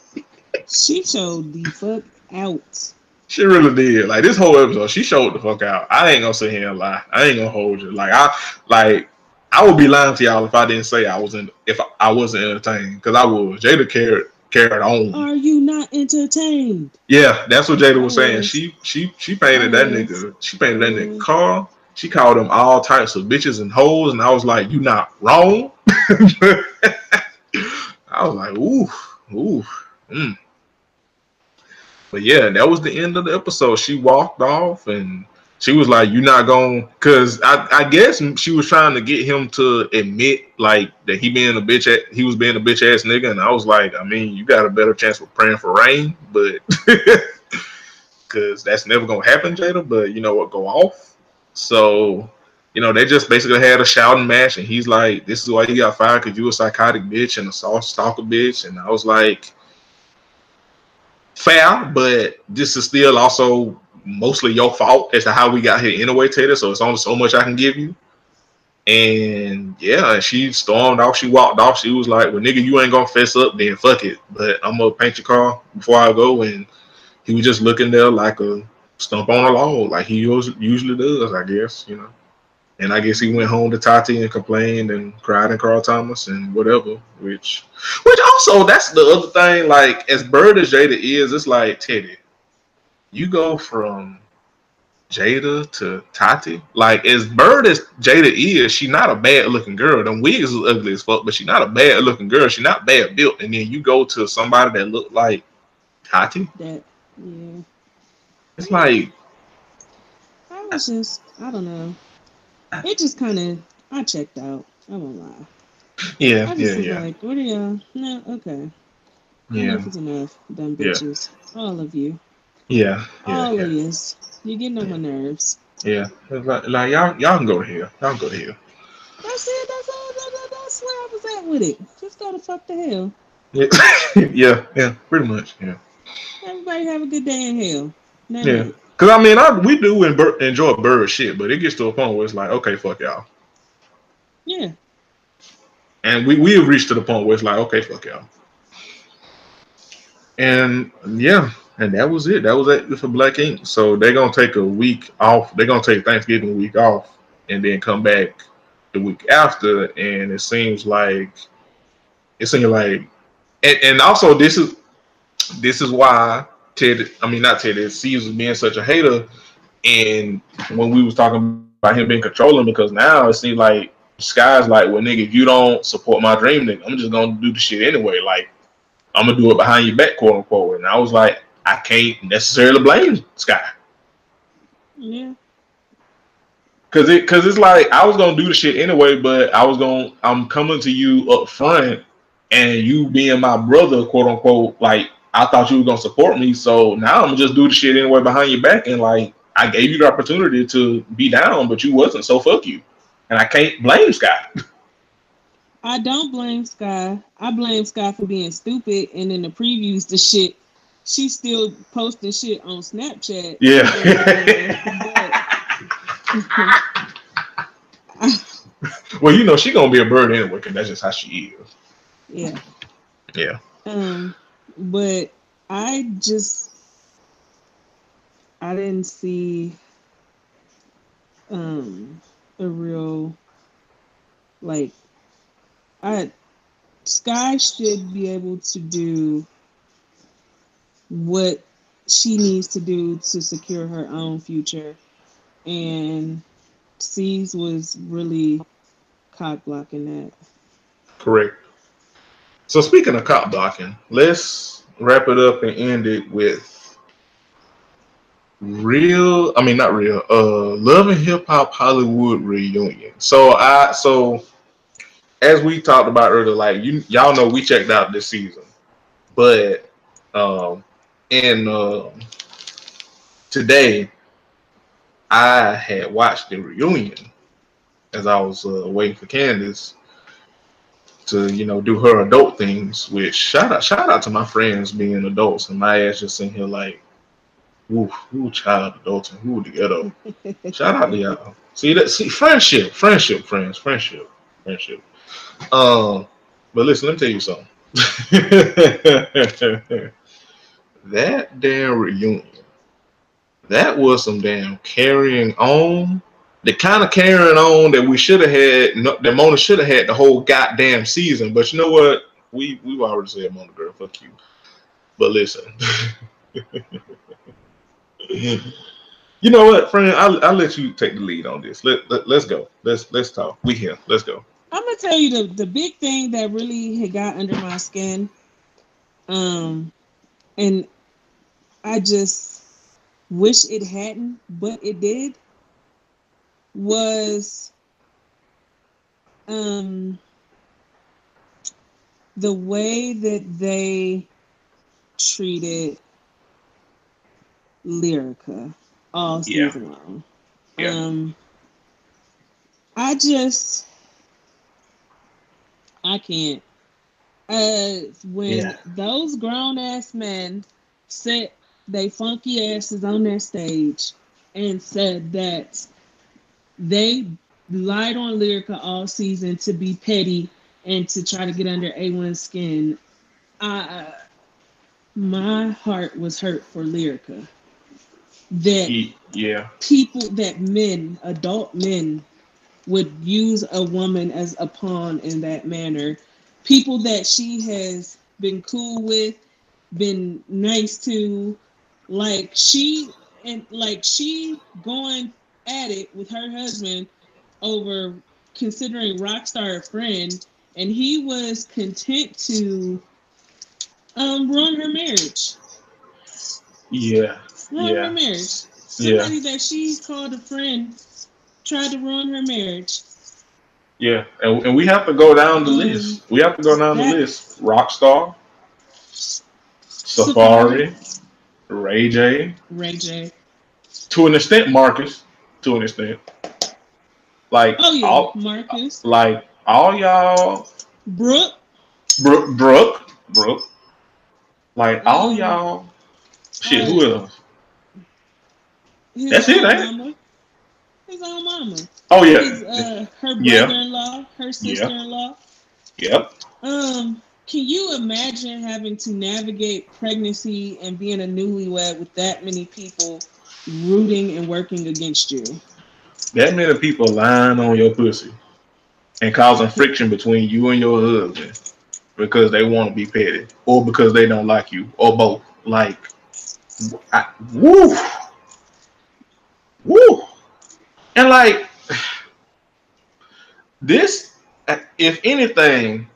She showed the fuck out. She really did. Like this whole episode, she showed the fuck out. I ain't gonna sit here and lie. I ain't gonna hold you. Like I, like I would be lying to y'all if I didn't say I wasn't if I wasn't entertained because I was. Jada carried carried on. Are you not entertained? Yeah, that's what Jada was saying. She she she painted that nigga. She painted that nigga car. She called him all types of bitches and hoes, and I was like, "You not wrong." I was like, "Ooh, ooh." Mm. But yeah, that was the end of the episode. She walked off, and she was like, "You're not going," because I, I guess she was trying to get him to admit like that he being a bitch. At, he was being a bitch ass nigga, and I was like, I mean, you got a better chance with praying for rain, but because that's never gonna happen, Jada. But you know what, go off. So you know they just basically had a shouting match, and he's like, "This is why you got fired because you a psychotic bitch and a soft stalker bitch," and I was like fair, but this is still also mostly your fault as to how we got here anyway, Tater. So it's only so much I can give you. And yeah, she stormed off. She walked off. She was like, "Well, nigga, you ain't gonna fess up, then fuck it." But I'm gonna paint your car before I go. And he was just looking there like a stump on a log, like he usually does, I guess, you know. And I guess he went home to Tati and complained and cried in Carl Thomas and whatever. Which, which also that's the other thing. Like as bird as Jada is, it's like Teddy. You go from Jada to Tati. Like as bird as Jada is, she not a bad looking girl. Them wigs is ugly as fuck, but she not a bad looking girl. She not bad built. And then you go to somebody that look like Tati. That yeah. It's like I was just I don't know. It just kind of I checked out. I won't lie. yeah, I just yeah, was yeah, like, what are y'all? No, okay. yeah, Enough is enough, dumb Yeah. bitches. All of you. yeah, yeah, All yeah. of yous. You're getting on my nerves. yeah. Like, like y'all, y'all can go to hell. Y'all can go to hell. That's it. That's all. That, that, that's where I was at with it. Just go to fuck the hell. Yeah, yeah, yeah, pretty much. Yeah. Everybody have a good day in hell. Night Yeah. night. Cause I mean, I we do enjoy bird shit, but it gets to a point where it's like, okay, fuck y'all, Yeah. and we we have reached to the point where it's like, okay, fuck y'all, and yeah, and that was it. That was it for Black Ink. So they're gonna take a week off. They're gonna take Thanksgiving week off, and then come back the week after. And it seems like it seems like, and, and also this is this is why Ted. I mean, not Ted. Ceaser being such a hater. And when we was talking about him being controlling, because now it seems like Sky's like, well, nigga, if you don't support my dream, nigga, I'm just gonna do the shit anyway. Like, I'm gonna do it behind your back, quote unquote. And I was like, I can't necessarily blame Sky. Yeah. Cause it, cause it's like I was gonna do the shit anyway, but I was gonna, I'm coming to you up front, and you being my brother, quote unquote, like I thought you were gonna support me, so now I'm gonna just do the shit anyway behind your back, and like I gave you the opportunity to be down, but you wasn't, so fuck you, and I can't blame Sky. I don't blame Sky. I blame Sky for being stupid. And in the previews, the shit, she's still posting shit on Snapchat. Yeah. Well, you know she gonna be a bird anyway, cause that's just how she is. yeah. Yeah. Um, but I just I didn't see um a real Like, I Sky should be able to do what she needs to do to secure her own future, and Cease was really cock blocking that. Correct. So speaking of cop blocking, let's wrap it up and end it with real i mean not real uh love and hip hop hollywood reunion. So i so as we talked about earlier like you y'all know we checked out this season but um and uh today i had watched the reunion as i was uh, waiting for candace to you know do her adult things which shout out shout out to my friends being adults and my ass just sitting here like Ooh, ooh, child adulting, ooh, the ghetto. Shout out to y'all. See that? See friendship, friendship, friends, friendship, friendship. Um, but listen, let me tell you something. that damn reunion, that was some damn carrying on. The kind of carrying on that we should have had, that Mona should have had the whole goddamn season. But you know what? We we've already said Mona girl, fuck you. But listen. you know what, friend? I'll, I'll let you take the lead on this. Let, let let's go. Let's let's talk. We here. Let's go. I'm gonna tell you the the big thing that really had got under my skin, um, and I just wish it hadn't, but it did. Was um the way that they treated Lyrica all season yeah. long. Yeah. Um, I just, I can't. Uh, when yeah. those grown ass men set they funky asses on their stage and said that they lied on Lyrica all season to be petty and to try to get under A1's skin, I, my heart was hurt for Lyrica. That yeah. people that men adult men would use a woman as a pawn in that manner. People that she has been cool with been nice to like she and like she going at it with her husband over considering rockstar a friend and he was content to um ruin her marriage yeah ruin yeah. her marriage. Somebody yeah. that she called a friend tried to ruin her marriage. Yeah, and, and we have to go down the um, list. We have to go down that, the list. Rockstar, Safari, Ray J, Ray J. To an extent, Marcus. To an extent, like oh yeah, all, Marcus. Like all y'all, Brooke, Brooke, Brooke, Brooke. Like all um, y'all. Shit, who else? His That's it, ain't mama. His own mama. Oh yeah. His, uh, her brother-in-law, yeah. her sister-in-law. Yep. Um, can you imagine having to navigate pregnancy and being a newlywed with that many people rooting and working against you? That many people lying on your pussy and causing friction between you and your husband because they want to be petty or because they don't like you or both. Like, I, woo. Woo! And like this, if anything,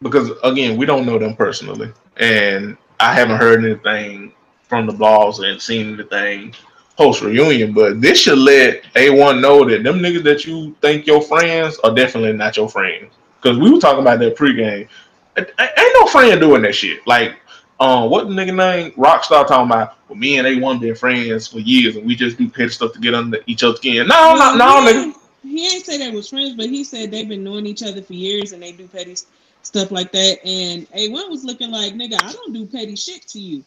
because again, we don't know them personally, and I haven't heard anything from the blogs and seen anything post reunion, but this should let A1 know that them niggas that you think your friends are definitely not your friends. Because we were talking about that pregame. Ain't no friend doing that shit. Like um, what the nigga name? Rockstar talking about, well, me and A1 been friends for years and we just do petty stuff to get under each other's skin. No, no, no, nigga. He ain't say they was friends, but he said they've been knowing each other for years and they do petty stuff like that. And A1 was looking like, nigga, I don't do petty shit to you.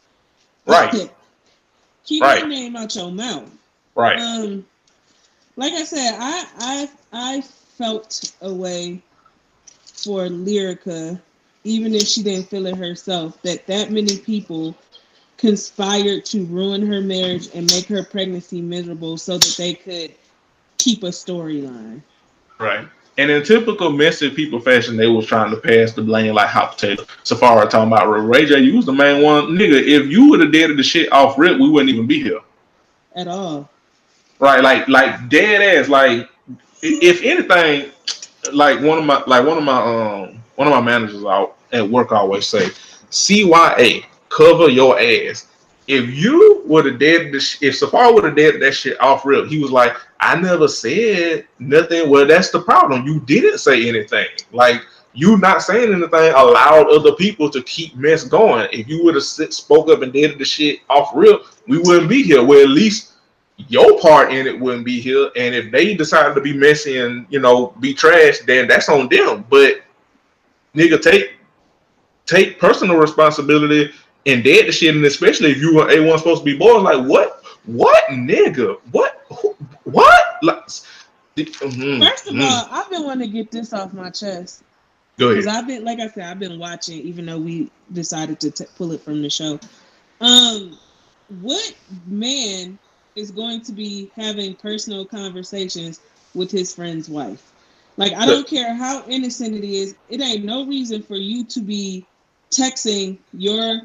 Right. Keep right. your name out your mouth. Right. Um, like I said, I I I felt a way for Lyrica even if she didn't feel it herself, that that many people conspired to ruin her marriage and make her pregnancy miserable so that they could keep a storyline. Right. And in typical messy people fashion, they was trying to pass the blame like hot potato. Safari talking about Ray J, you was the main one. Nigga, if you would have dead the shit off rip, we wouldn't even be here. At all. Right, like like dead ass. Like if anything, like one of my like one of my um one of my managers out at work always say, CYA, cover your ass. If you would have dead the if Safari would have dead that shit off real, he was like, I never said nothing. Well, that's the problem. You didn't say anything. Like you not saying anything allowed other people to keep mess going. If you would have spoke up and did the shit off real, we wouldn't be here. Well, at least your part in it wouldn't be here. And if they decided to be messy and you know be trash, then that's on them. But nigga, take take personal responsibility and dead the shit, and especially if you were a one supposed to be born, like what, what nigga, what, who, what? Like, mm, First of mm. all, I've been wanting to get this off my chest. Go ahead. Because I've been, like I said, I've been watching, even though we decided to t- pull it from the show. Um, what man is going to be having personal conversations with his friend's wife? Like, I don't care how innocent it is. It ain't no reason for you to be texting your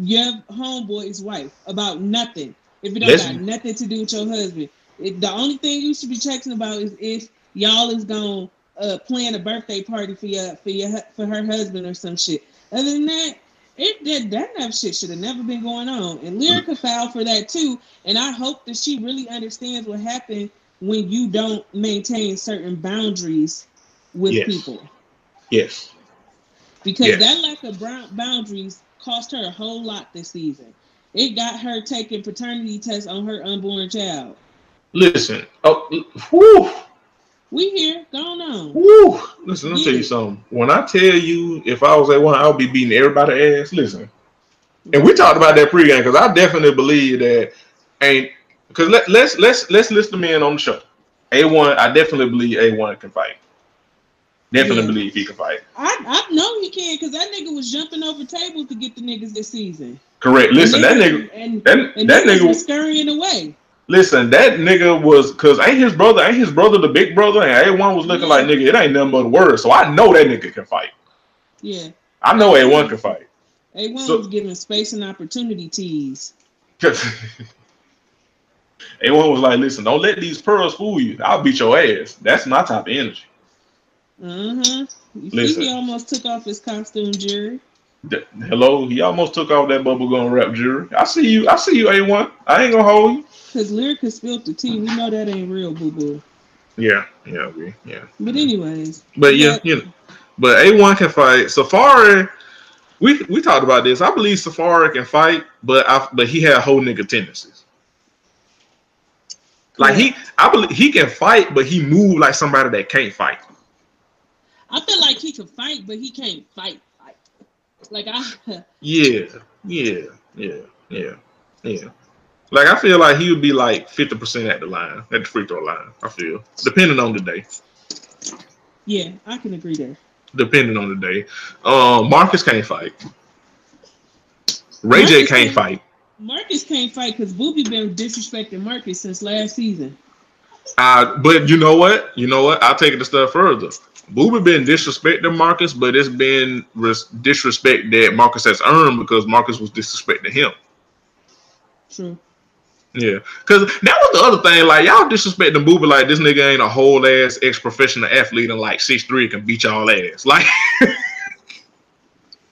your homeboy's wife about nothing. If it don't Listen. got nothing to do with your husband, it, the only thing you should be texting about is if y'all is gonna uh, plan a birthday party for your for your for her husband or some shit. Other than that, it that that enough shit should have never been going on. And Lyrica filed for that too. And I hope that she really understands what happened when you don't maintain certain boundaries with yes. people. Yes. Because yes. that lack of boundaries cost her a whole lot this season. It got her taking paternity tests on her unborn child. Listen, oh, whew. We here, go on. Woo! Listen, let me tell you something. When I tell you, if I was at one, I would be beating everybody ass. Listen, and we talked about that pregame because I definitely believe that ain't because let, let's let's let's list them in on the show. A one, I definitely believe A one can fight. Definitely yeah. believe he can fight. I, I know he can because that nigga was jumping over tables to get the niggas this season. Correct. Listen, that nigga and, that, and that nigga was scurrying away. Listen, that nigga was because ain't his brother, ain't his brother the big brother, and everyone was looking yeah. like nigga, it ain't nothing but words. So I know that nigga can fight. Yeah. I know A1 can fight. A1 so, was giving space and opportunity tease. A1 was like, listen, don't let these pearls fool you. I'll beat your ass. That's my type of energy. Mm-hmm. You Listen, he almost took off his costume hello, he almost took off that bubblegum rap jury. I see you. I see you, A1. I ain't gonna hold you. Cause Lyrica spilled the tea. We know that ain't real, boo boo. Yeah, yeah, we, yeah. But anyways. But yeah, yeah, you know, but A1 can fight. Safari, we we talked about this. I believe Safari can fight, but I but he had whole nigga tendencies. Like he, I believe he can fight, but he move like somebody that can't fight. I feel like he can fight, but he can't fight. Like I. yeah, yeah, yeah, yeah, yeah. Like I feel like he would be like fifty percent at the line, at the free throw line. I feel, depending on the day. Yeah, I can agree there. Depending on the day, um, Marcus can't fight. Ray Marcus J can't fight. Marcus can't fight because Booby been disrespecting Marcus since last season. Uh, but you know what? You know what? I'll take it a step further. Booby been disrespecting Marcus, but it's been res- disrespect that Marcus has earned because Marcus was disrespecting him. True. Yeah, because that was the other thing. Like y'all disrespecting Booby like this nigga ain't a whole ass ex professional athlete and like six three can beat y'all ass.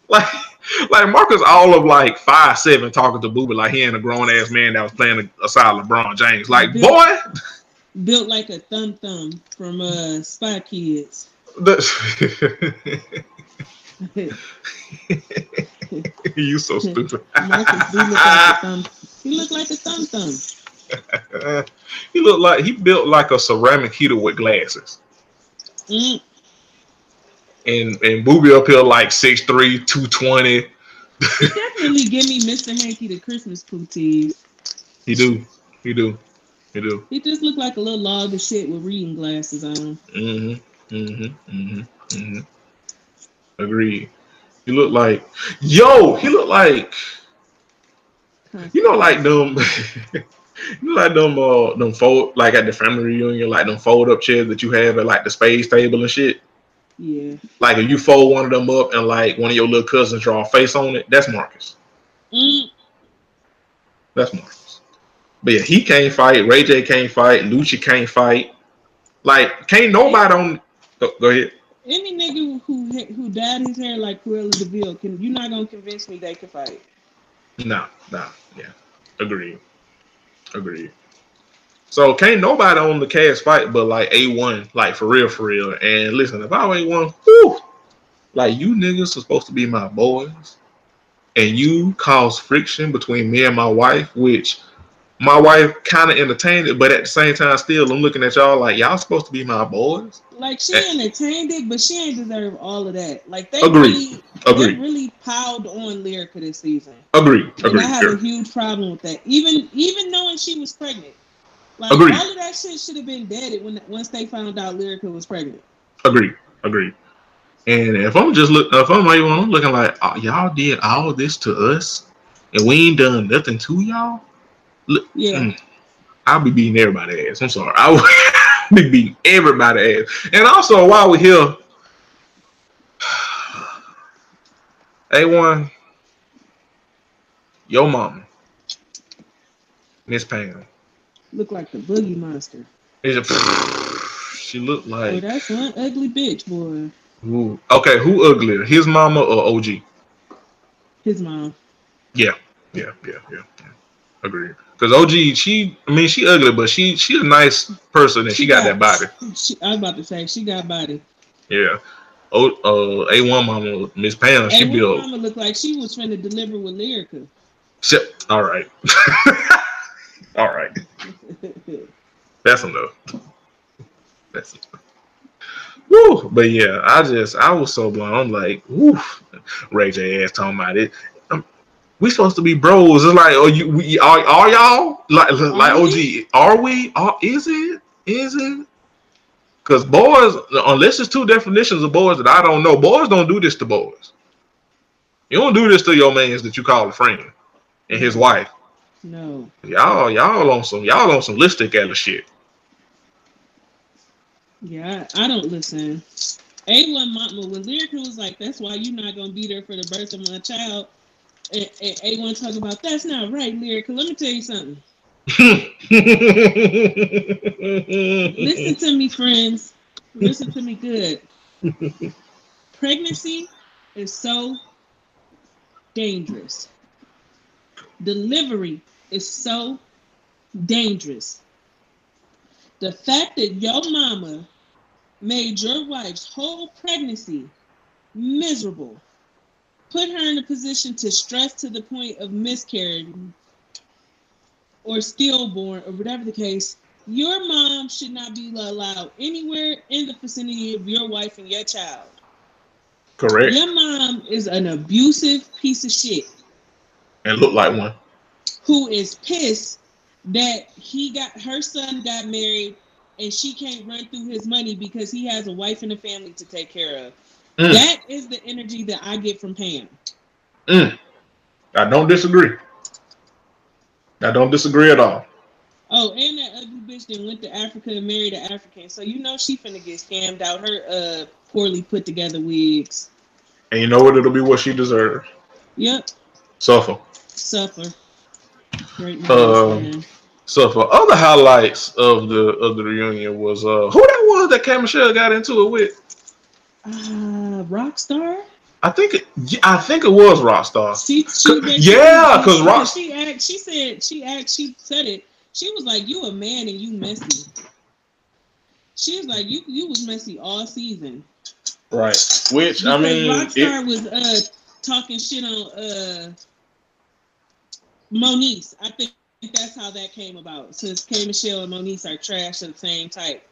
Like, like, like Marcus all of like five seven talking to Booby like he ain't a grown ass man that was playing aside LeBron James. Like, built, boy, built like a thumb thumb from uh Spy Kids. you so stupid. Marcus do look like a thumb. He looked like a thumb thumb. he looked like he built like a ceramic heater with glasses. Mm. And and Booby up here like 6'3", 220. definitely give me Mr. Hankey the Christmas pooties. He do. He do. He do. He just looked like a little log of shit with reading glasses on. Mm-hmm. Mm-hmm. Mm-hmm. Mm-hmm. Agreed. He looked like yo. He looked like you know, like them. You know, like them uh them fold like at the family reunion, like them fold up chairs that you have at like the space table and shit. Yeah. Like if you fold one of them up and like one of your little cousins draw a face on it, that's Marcus. Mm, That's Marcus. But yeah, he can't fight. Ray J can't fight. Lucci can't fight. Like, can't nobody on. Go, go ahead. any nigga who who dyed his hair like Cruella de Vil, can you not gonna convince me they can fight? Nah, nah, yeah. Agreed. Agreed. So can't nobody on the cast fight but like A1, like for real, for real. And listen, if I A1, whew, like you niggas are supposed to be my boys, and you cause friction between me and my wife, which my wife kind of entertained it, but at the same time, still I'm looking at y'all like y'all supposed to be my boys. Like she entertained it, but she ain't deserve all of that. Like they Agreed. really, they really piled on Lyrica this season. Agree, And I have a huge problem with that. Even even knowing she was pregnant. Like Agreed. all of that shit should have been dead when once they found out Lyrica was pregnant. Agree, agree. And if I'm just look, if I'm like, I'm looking like oh, y'all did all this to us, and we ain't done nothing to y'all. Yeah. Mm. I'll be beating everybody ass. I'm sorry. I will be beating everybody ass. And also, while we're here, A1, your mama, Miss Pam, Look like the boogie monster. a, she looked Oh, like that's one ugly bitch, boy. Ooh. okay. Who uglier, his mama or OG? His mom. Yeah, yeah, yeah, yeah. Agreed. Because OG, she, I mean, she ugly, but she, she a nice person, and she, got, that body. She, I was about to say she got body. Yeah. Oh, uh, A1 mama, Miss Pam, she and be her a mama looked like she was trying to deliver with Lyrica. shit. All right. All right. That's enough. That's enough. Woo. But yeah, I just I was so blown. I'm like, woo. Ray J ass talking about it. We supposed to be bros. It's like, oh, you, we, are, are y'all like, like OG? Are we? Are, is it? Is it? Because boys, unless it's two definitions of boys that I don't know, boys don't do this to boys. You don't do this to your mans that you call a friend and his wife. no. Y'all, y'all on some, y'all on some lipstick at shit. Yeah, I, don't listen. A1 mama when Lyrica was like, that's why you're not gonna be there for the birth of my child. And, and A1 talk about that's not right, Lyrica. Let me tell you something. Listen to me, friends. Listen to me good. Pregnancy is so dangerous. Delivery is so dangerous. The fact that your mama made your wife's whole pregnancy miserable, put her in a position to stress to the point of miscarriage or stillborn or whatever the case, your mom should not be allowed anywhere in the vicinity of your wife and your child. Correct. Your mom is an abusive piece of shit And look like one. who is pissed that he got her son got married and she can't run through his money because he has a wife and a family to take care of. Mm. That is the energy that I get from Pam. Mm. I don't disagree. I don't disagree at all. Oh, and that ugly bitch that went to Africa and married an African. So you know she finna get scammed out her uh poorly put together wigs. And you know what? It'll be what she deserves. Yep, Suffer. suffer. Great Um, man. Suffer. Other highlights of the of the reunion was uh who that was that K Michelle got into it with? Uh, Rockstar. I think it I think it was Rockstar. She, she C- yeah, 'cause she, Rock- she act, she said she act, she said it. She was like, "You a man and you messy." She was like, "You you was messy all season." Right. Which I mean Rockstar it, was uh talking shit on uh Moniece. I think that's how that came about. Since K Michelle and Moniece are trash of the same type.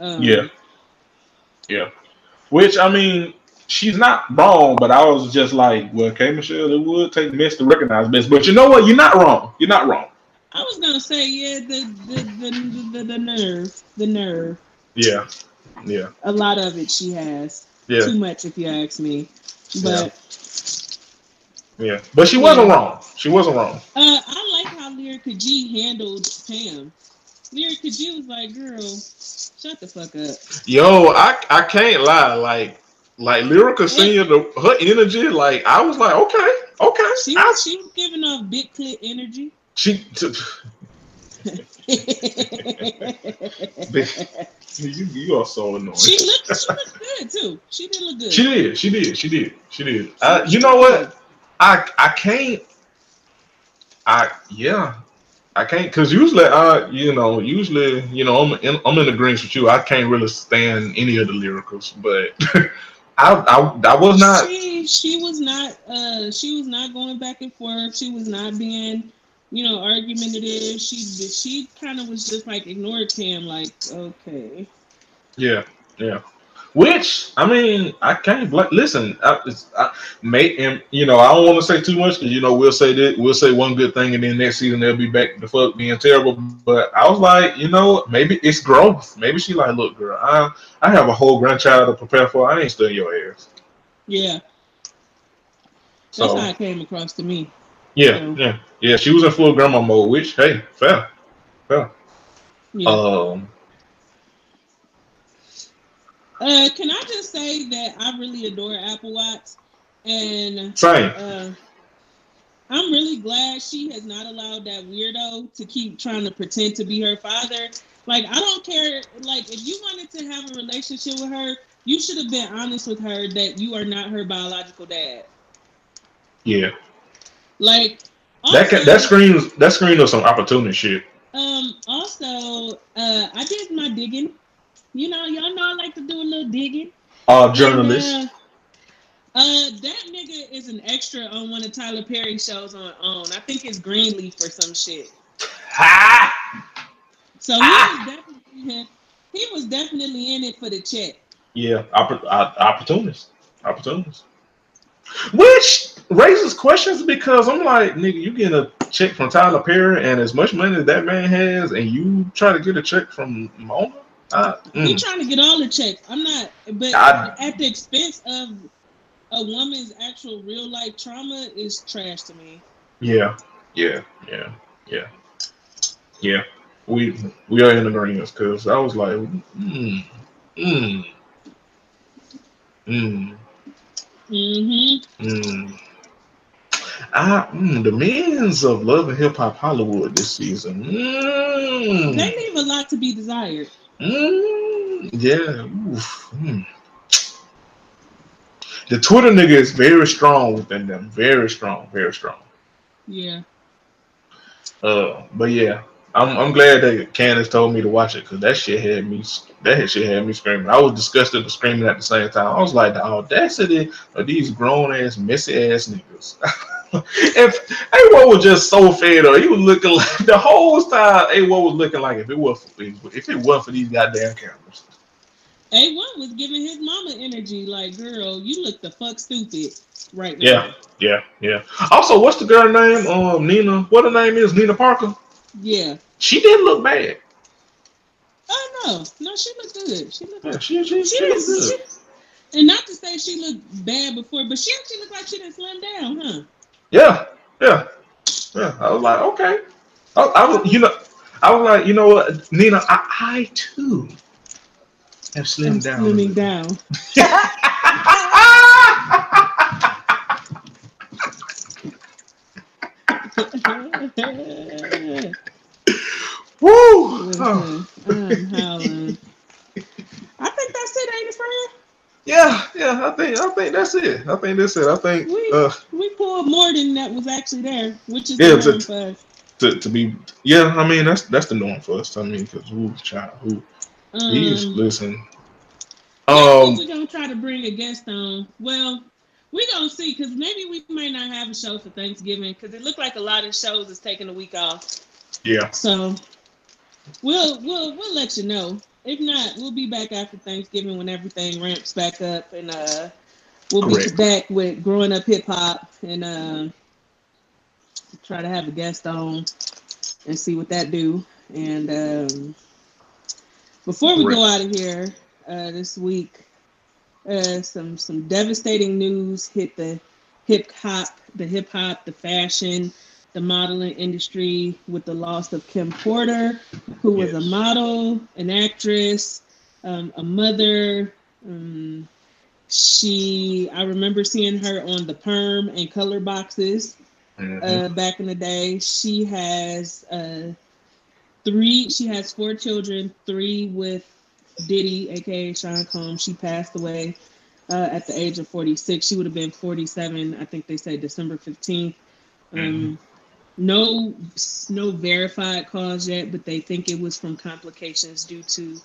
Um, Yeah. Yeah. Which I mean, she's not wrong, but I was just like, well, K Michelle, it would take miss to recognize miss. But you know what? You're not wrong. You're not wrong. I was gonna say, yeah, the the the, the, the, nerve, the nerve. Yeah. Yeah. A lot of it she has. Yeah. Too much, if you ask me. But Yeah. But she wasn't wrong. She wasn't wrong. uh, I like how how Lyrica G handled Pam. Lyrica G was like, "Girl, shut the fuck up." Yo, I I can't lie. Like like Lyrica Senior, the her energy, like I was like, okay, okay. She I- she was giving off big clit energy. she t- you, you are so annoying. She looked she looked good too. She did look good. She did. She did. She did. She did. Uh, you know what? I I can't. I yeah. I can't because usually I you know usually you know I'm in, I'm in agreement with you. I can't really stand any of the lyricals, but I I, I was not. She she was not uh she was not going back and forth. She was not being you know argumentative. She she kind of was just like ignored Cam like okay. Yeah, yeah. Which I mean, I can't bl- listen. I, it's, I may and you know I don't want to say too much because you know we'll say that we'll say one good thing and then next season they'll be back to fuck being terrible. But I was like, you know, maybe it's growth. Maybe she like, look, girl, I I have a whole grandchild to prepare for. I ain't studying your ass. Yeah, that's So how it came across to me. yeah, so- yeah, yeah. She was in full grandma mode, which hey, fair, fair. Yeah. Um, Uh, can I just say that I really adore Apple Watts, and same. uh, I'm really glad she has not allowed that weirdo to keep trying to pretend to be her father. Like, I don't care. Like, if you wanted to have a relationship with her, you should have been honest with her that you are not her biological dad. Yeah, Like, that ca- also- that screams that screams of some opportunity shit. Um. Also, uh, I did my digging. You know, y'all know I like to do a little digging. Uh, journalist. And, uh, uh, that nigga is an extra on one of Tyler Perry shows on OWN. I think it's Greenleaf or some shit. Ha! So he was definitely he was definitely in it for the check. Yeah, oppor- uh, opportunists, opportunists. Which raises questions because I'm like, nigga, you get a check from Tyler Perry and as much money as that man has, and you try to get a check from Mona. Uh, He mm, trying to get all the checks. I'm not, but I- at the expense of a woman's actual real life trauma is trash to me. yeah, yeah, yeah, yeah, yeah. We we are in agreement because I was like, mm, mm, mm. Mm-hmm. Mm. I, mm, the men's of Love and Hip Hop Hollywood this season. Mm. They leave a lot to be desired. Mm. Yeah. Oof. Mm. The Twitter nigga is very strong within them. Very strong. Very strong. Yeah. Uh, but yeah, I'm I'm glad that Candace told me to watch it because that shit had me that shit had me screaming. I was disgusted and screaming at the same time. I was like, the audacity of these grown ass messy ass niggas. if A1 was just so fed up, he was looking like the whole time A1 was looking like if it was if it wasn't for these goddamn cameras. A1 was giving his mama energy, like, girl, you look the fuck stupid right now. Yeah. Yeah, yeah. Also, what's the girl name? Um, Nina. What her name is? Nina Parker. Yeah. She didn't look bad. Oh no. No, she looked good. She looked Yeah, she she, she she was, was good. she- and not to say she looked bad before, but she actually looked like she didn't slim down, huh? Yeah, yeah, yeah. I was like, okay. I, I was, you know, I was like, you know what, Nina, I, I too have slimmed down. a Slimming down. Woo! Oh, Listen, I'm howling. I think that's it, ain't it, friend? Yeah, yeah. I think, I think that's it. I think that's it. I think, We uh, we pulled more than that was actually there, which is Yeah, the norm to- for us. to, to be, yeah. I mean, that's that's the norm for us. I mean, because who, child, who, he's Um, listen. Um, Um, we're gonna try to bring a guest on. Well, we're gonna see because maybe we may not have a show for Thanksgiving because it looked like a lot of shows is taking a week off. yeah, So we'll we'll we'll let you know. If not, we'll be back after Thanksgiving when everything ramps back up and uh we'll Correct. be back with growing up hip hop and uh, try to have a guest on and see what that do. And um before we go out of here uh this week, uh some some devastating news hit the hip hop, the hip hop, the fashion, the modeling industry with the loss of Kim Porter, who was yes. a model, an actress, um, a mother. Um, she, I remember seeing her on the Perm and Color boxes mm-hmm. uh, back in the day. She has uh, three. She has four children. Three with Diddy, aka Sean Combs. She passed away uh, at the age of 46. She would have been 47. I think they say December 15th. Um, mm-hmm. No, no verified cause yet, but they think it was from complications due to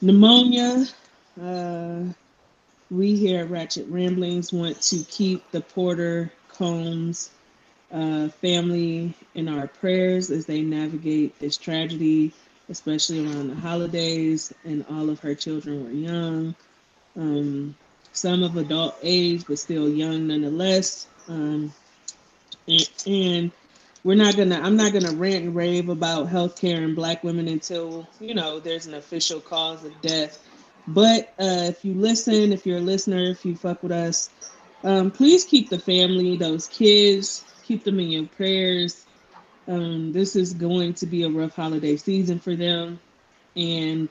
pneumonia. Uh, we here at Ratchet Ramblings want to keep the Porter Combs uh, family in our prayers as they navigate this tragedy, especially around the holidays. And all of her children were young, um, some of adult age, but still young nonetheless. Um, and, we're not gonna i'm not gonna rant and rave about healthcare and black women until you know there's an official cause of death. But uh, if you listen if you're a listener if you fuck with us um, please keep the family those kids keep them in your prayers. Um, this is going to be a rough holiday season for them. And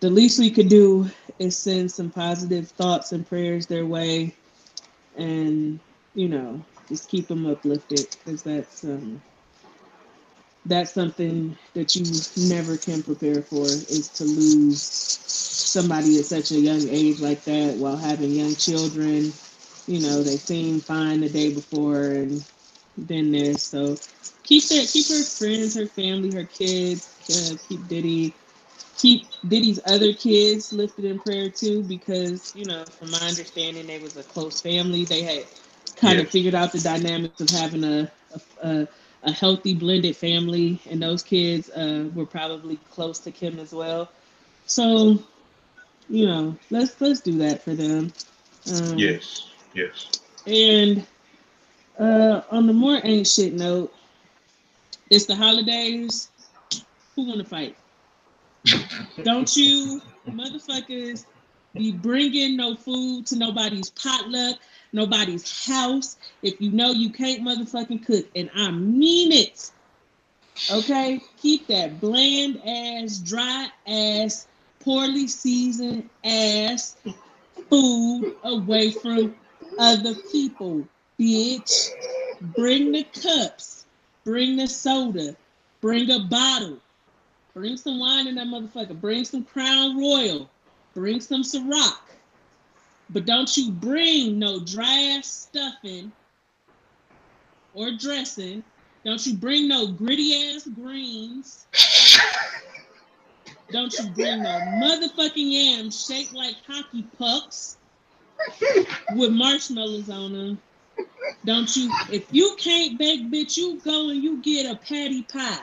the least we could do is send some positive thoughts and prayers their way. And you know just keep them uplifted because that's um, that's something that you never can prepare for is to lose somebody at such a young age like that while having young children. You know, they seem fine the day before and then this. So keep that keep her friends, her family, her kids, uh, keep Diddy keep Diddy's other kids lifted in prayer too, because you know, from my understanding, they was a close family. They had kind yeah. of figured out the dynamics of having a, a, a healthy blended family, and those kids uh, were probably close to Kim as well. So, you know, let's let's do that for them. Um, yes, yes. And uh, on the more ancient note, it's the holidays. Who want to fight? Don't you motherfuckers be bringing no food to nobody's potluck nobody's house if you know you can't motherfucking cook. And I mean it. Okay? Keep that bland ass, dry ass, poorly seasoned ass food away from other people, bitch. Bring the cups, bring the soda, bring a bottle, bring some wine in that motherfucker, bring some Crown Royal, bring some Ciroc but don't you bring no dry ass stuffing or dressing. Don't you bring no gritty ass greens. Don't you bring no motherfucking yams shaped like hockey pucks with marshmallows on them. Don't you? If you can't bake, bitch, you go and you get a Patti pie,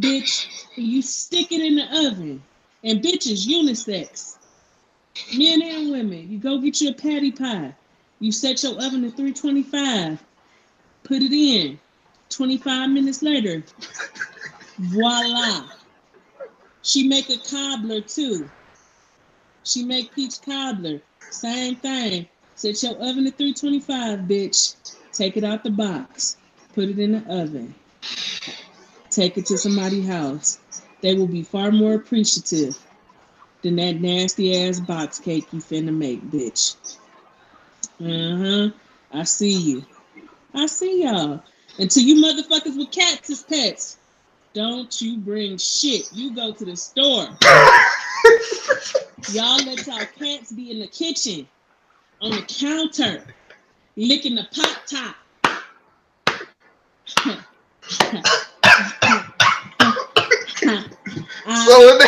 bitch, and you stick it in the oven. And bitch is unisex men and women. You go get you a Patti pie. You set your oven to 325. Put it in. 25 minutes later, voila. She make a cobbler too. She make peach cobbler. Same thing. Set your oven to 325, bitch. Take it out the box. Put it in the oven. Take it to somebody's house. They will be far more appreciative than that nasty ass box cake you finna make, bitch. Uh huh. I see you. I see y'all. Until you motherfuckers with cats as pets, don't you bring shit. You go to the store. y'all let y'all cats be in the kitchen, on the counter, licking the pot top. so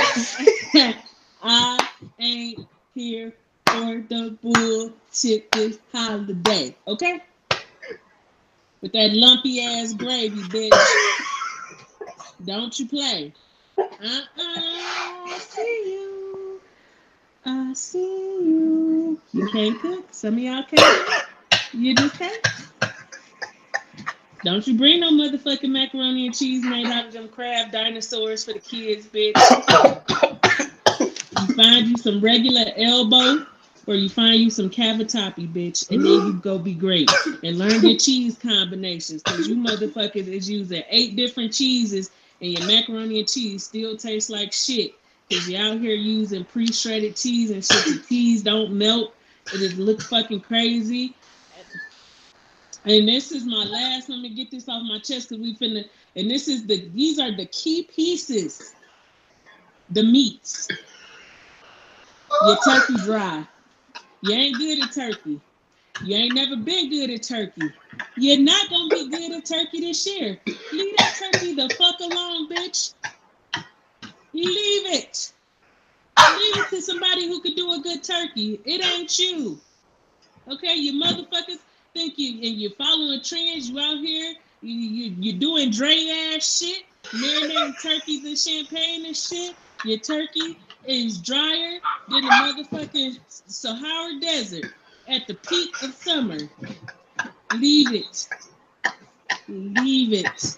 I ain't here for the bullshit this holiday, okay? With that lumpy ass gravy, bitch. Don't you play. Uh-uh, I see you. I see you. You can't cook. Some of y'all can't. You just can't. Don't you bring no motherfucking macaroni and cheese made out of them crab dinosaurs for the kids, bitch. You find you some regular elbow or you find you some cavatappi, bitch, and then you go be great and learn your cheese combinations because you motherfuckers is using eight different cheeses and your macaroni and cheese still tastes like shit because you out here using pre-shredded cheese and shit. The cheese don't melt. And it just look fucking crazy. And this is my last. Let me get this off my chest because we finna. And this is the. These are the key pieces. The meats. Your turkey dry. You ain't good at turkey. You ain't never been good at turkey. You're not gonna be good at turkey this year. Leave that turkey the fuck alone, bitch. Leave it. Leave it to somebody who could do a good turkey. It ain't you. Okay, you motherfuckers think you and you're following trends. You out here, you you you doing Dre ass shit, marinating turkeys and champagne and shit. Your turkey is drier than the motherfucking Sahara Desert at the peak of summer. Leave it. Leave it.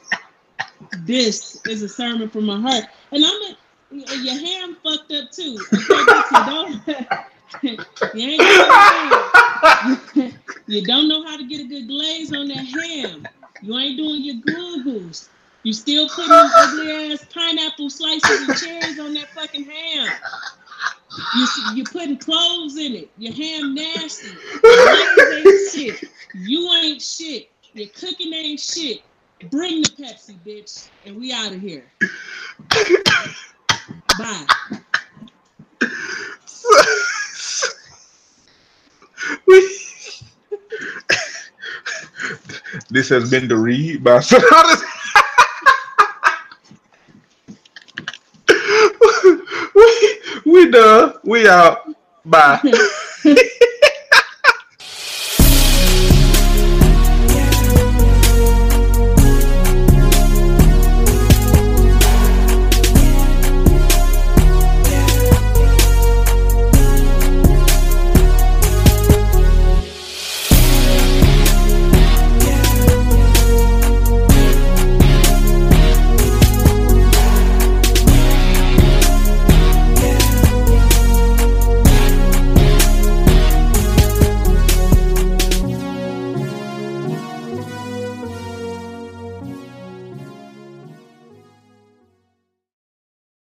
This is a sermon from my heart, and I'm a, your ham fucked up too. You don't. you don't know how to get a good glaze on that ham. You ain't doing your googles. You still putting ugly ass pineapple slices and cherries on that fucking ham. You you putting cloves in it. Your ham nasty. Your ain't shit. You ain't shit. Your cooking ain't shit. Bring the Pepsi, bitch, and we out of here. Bye. this has been the read by we. We out. Bye.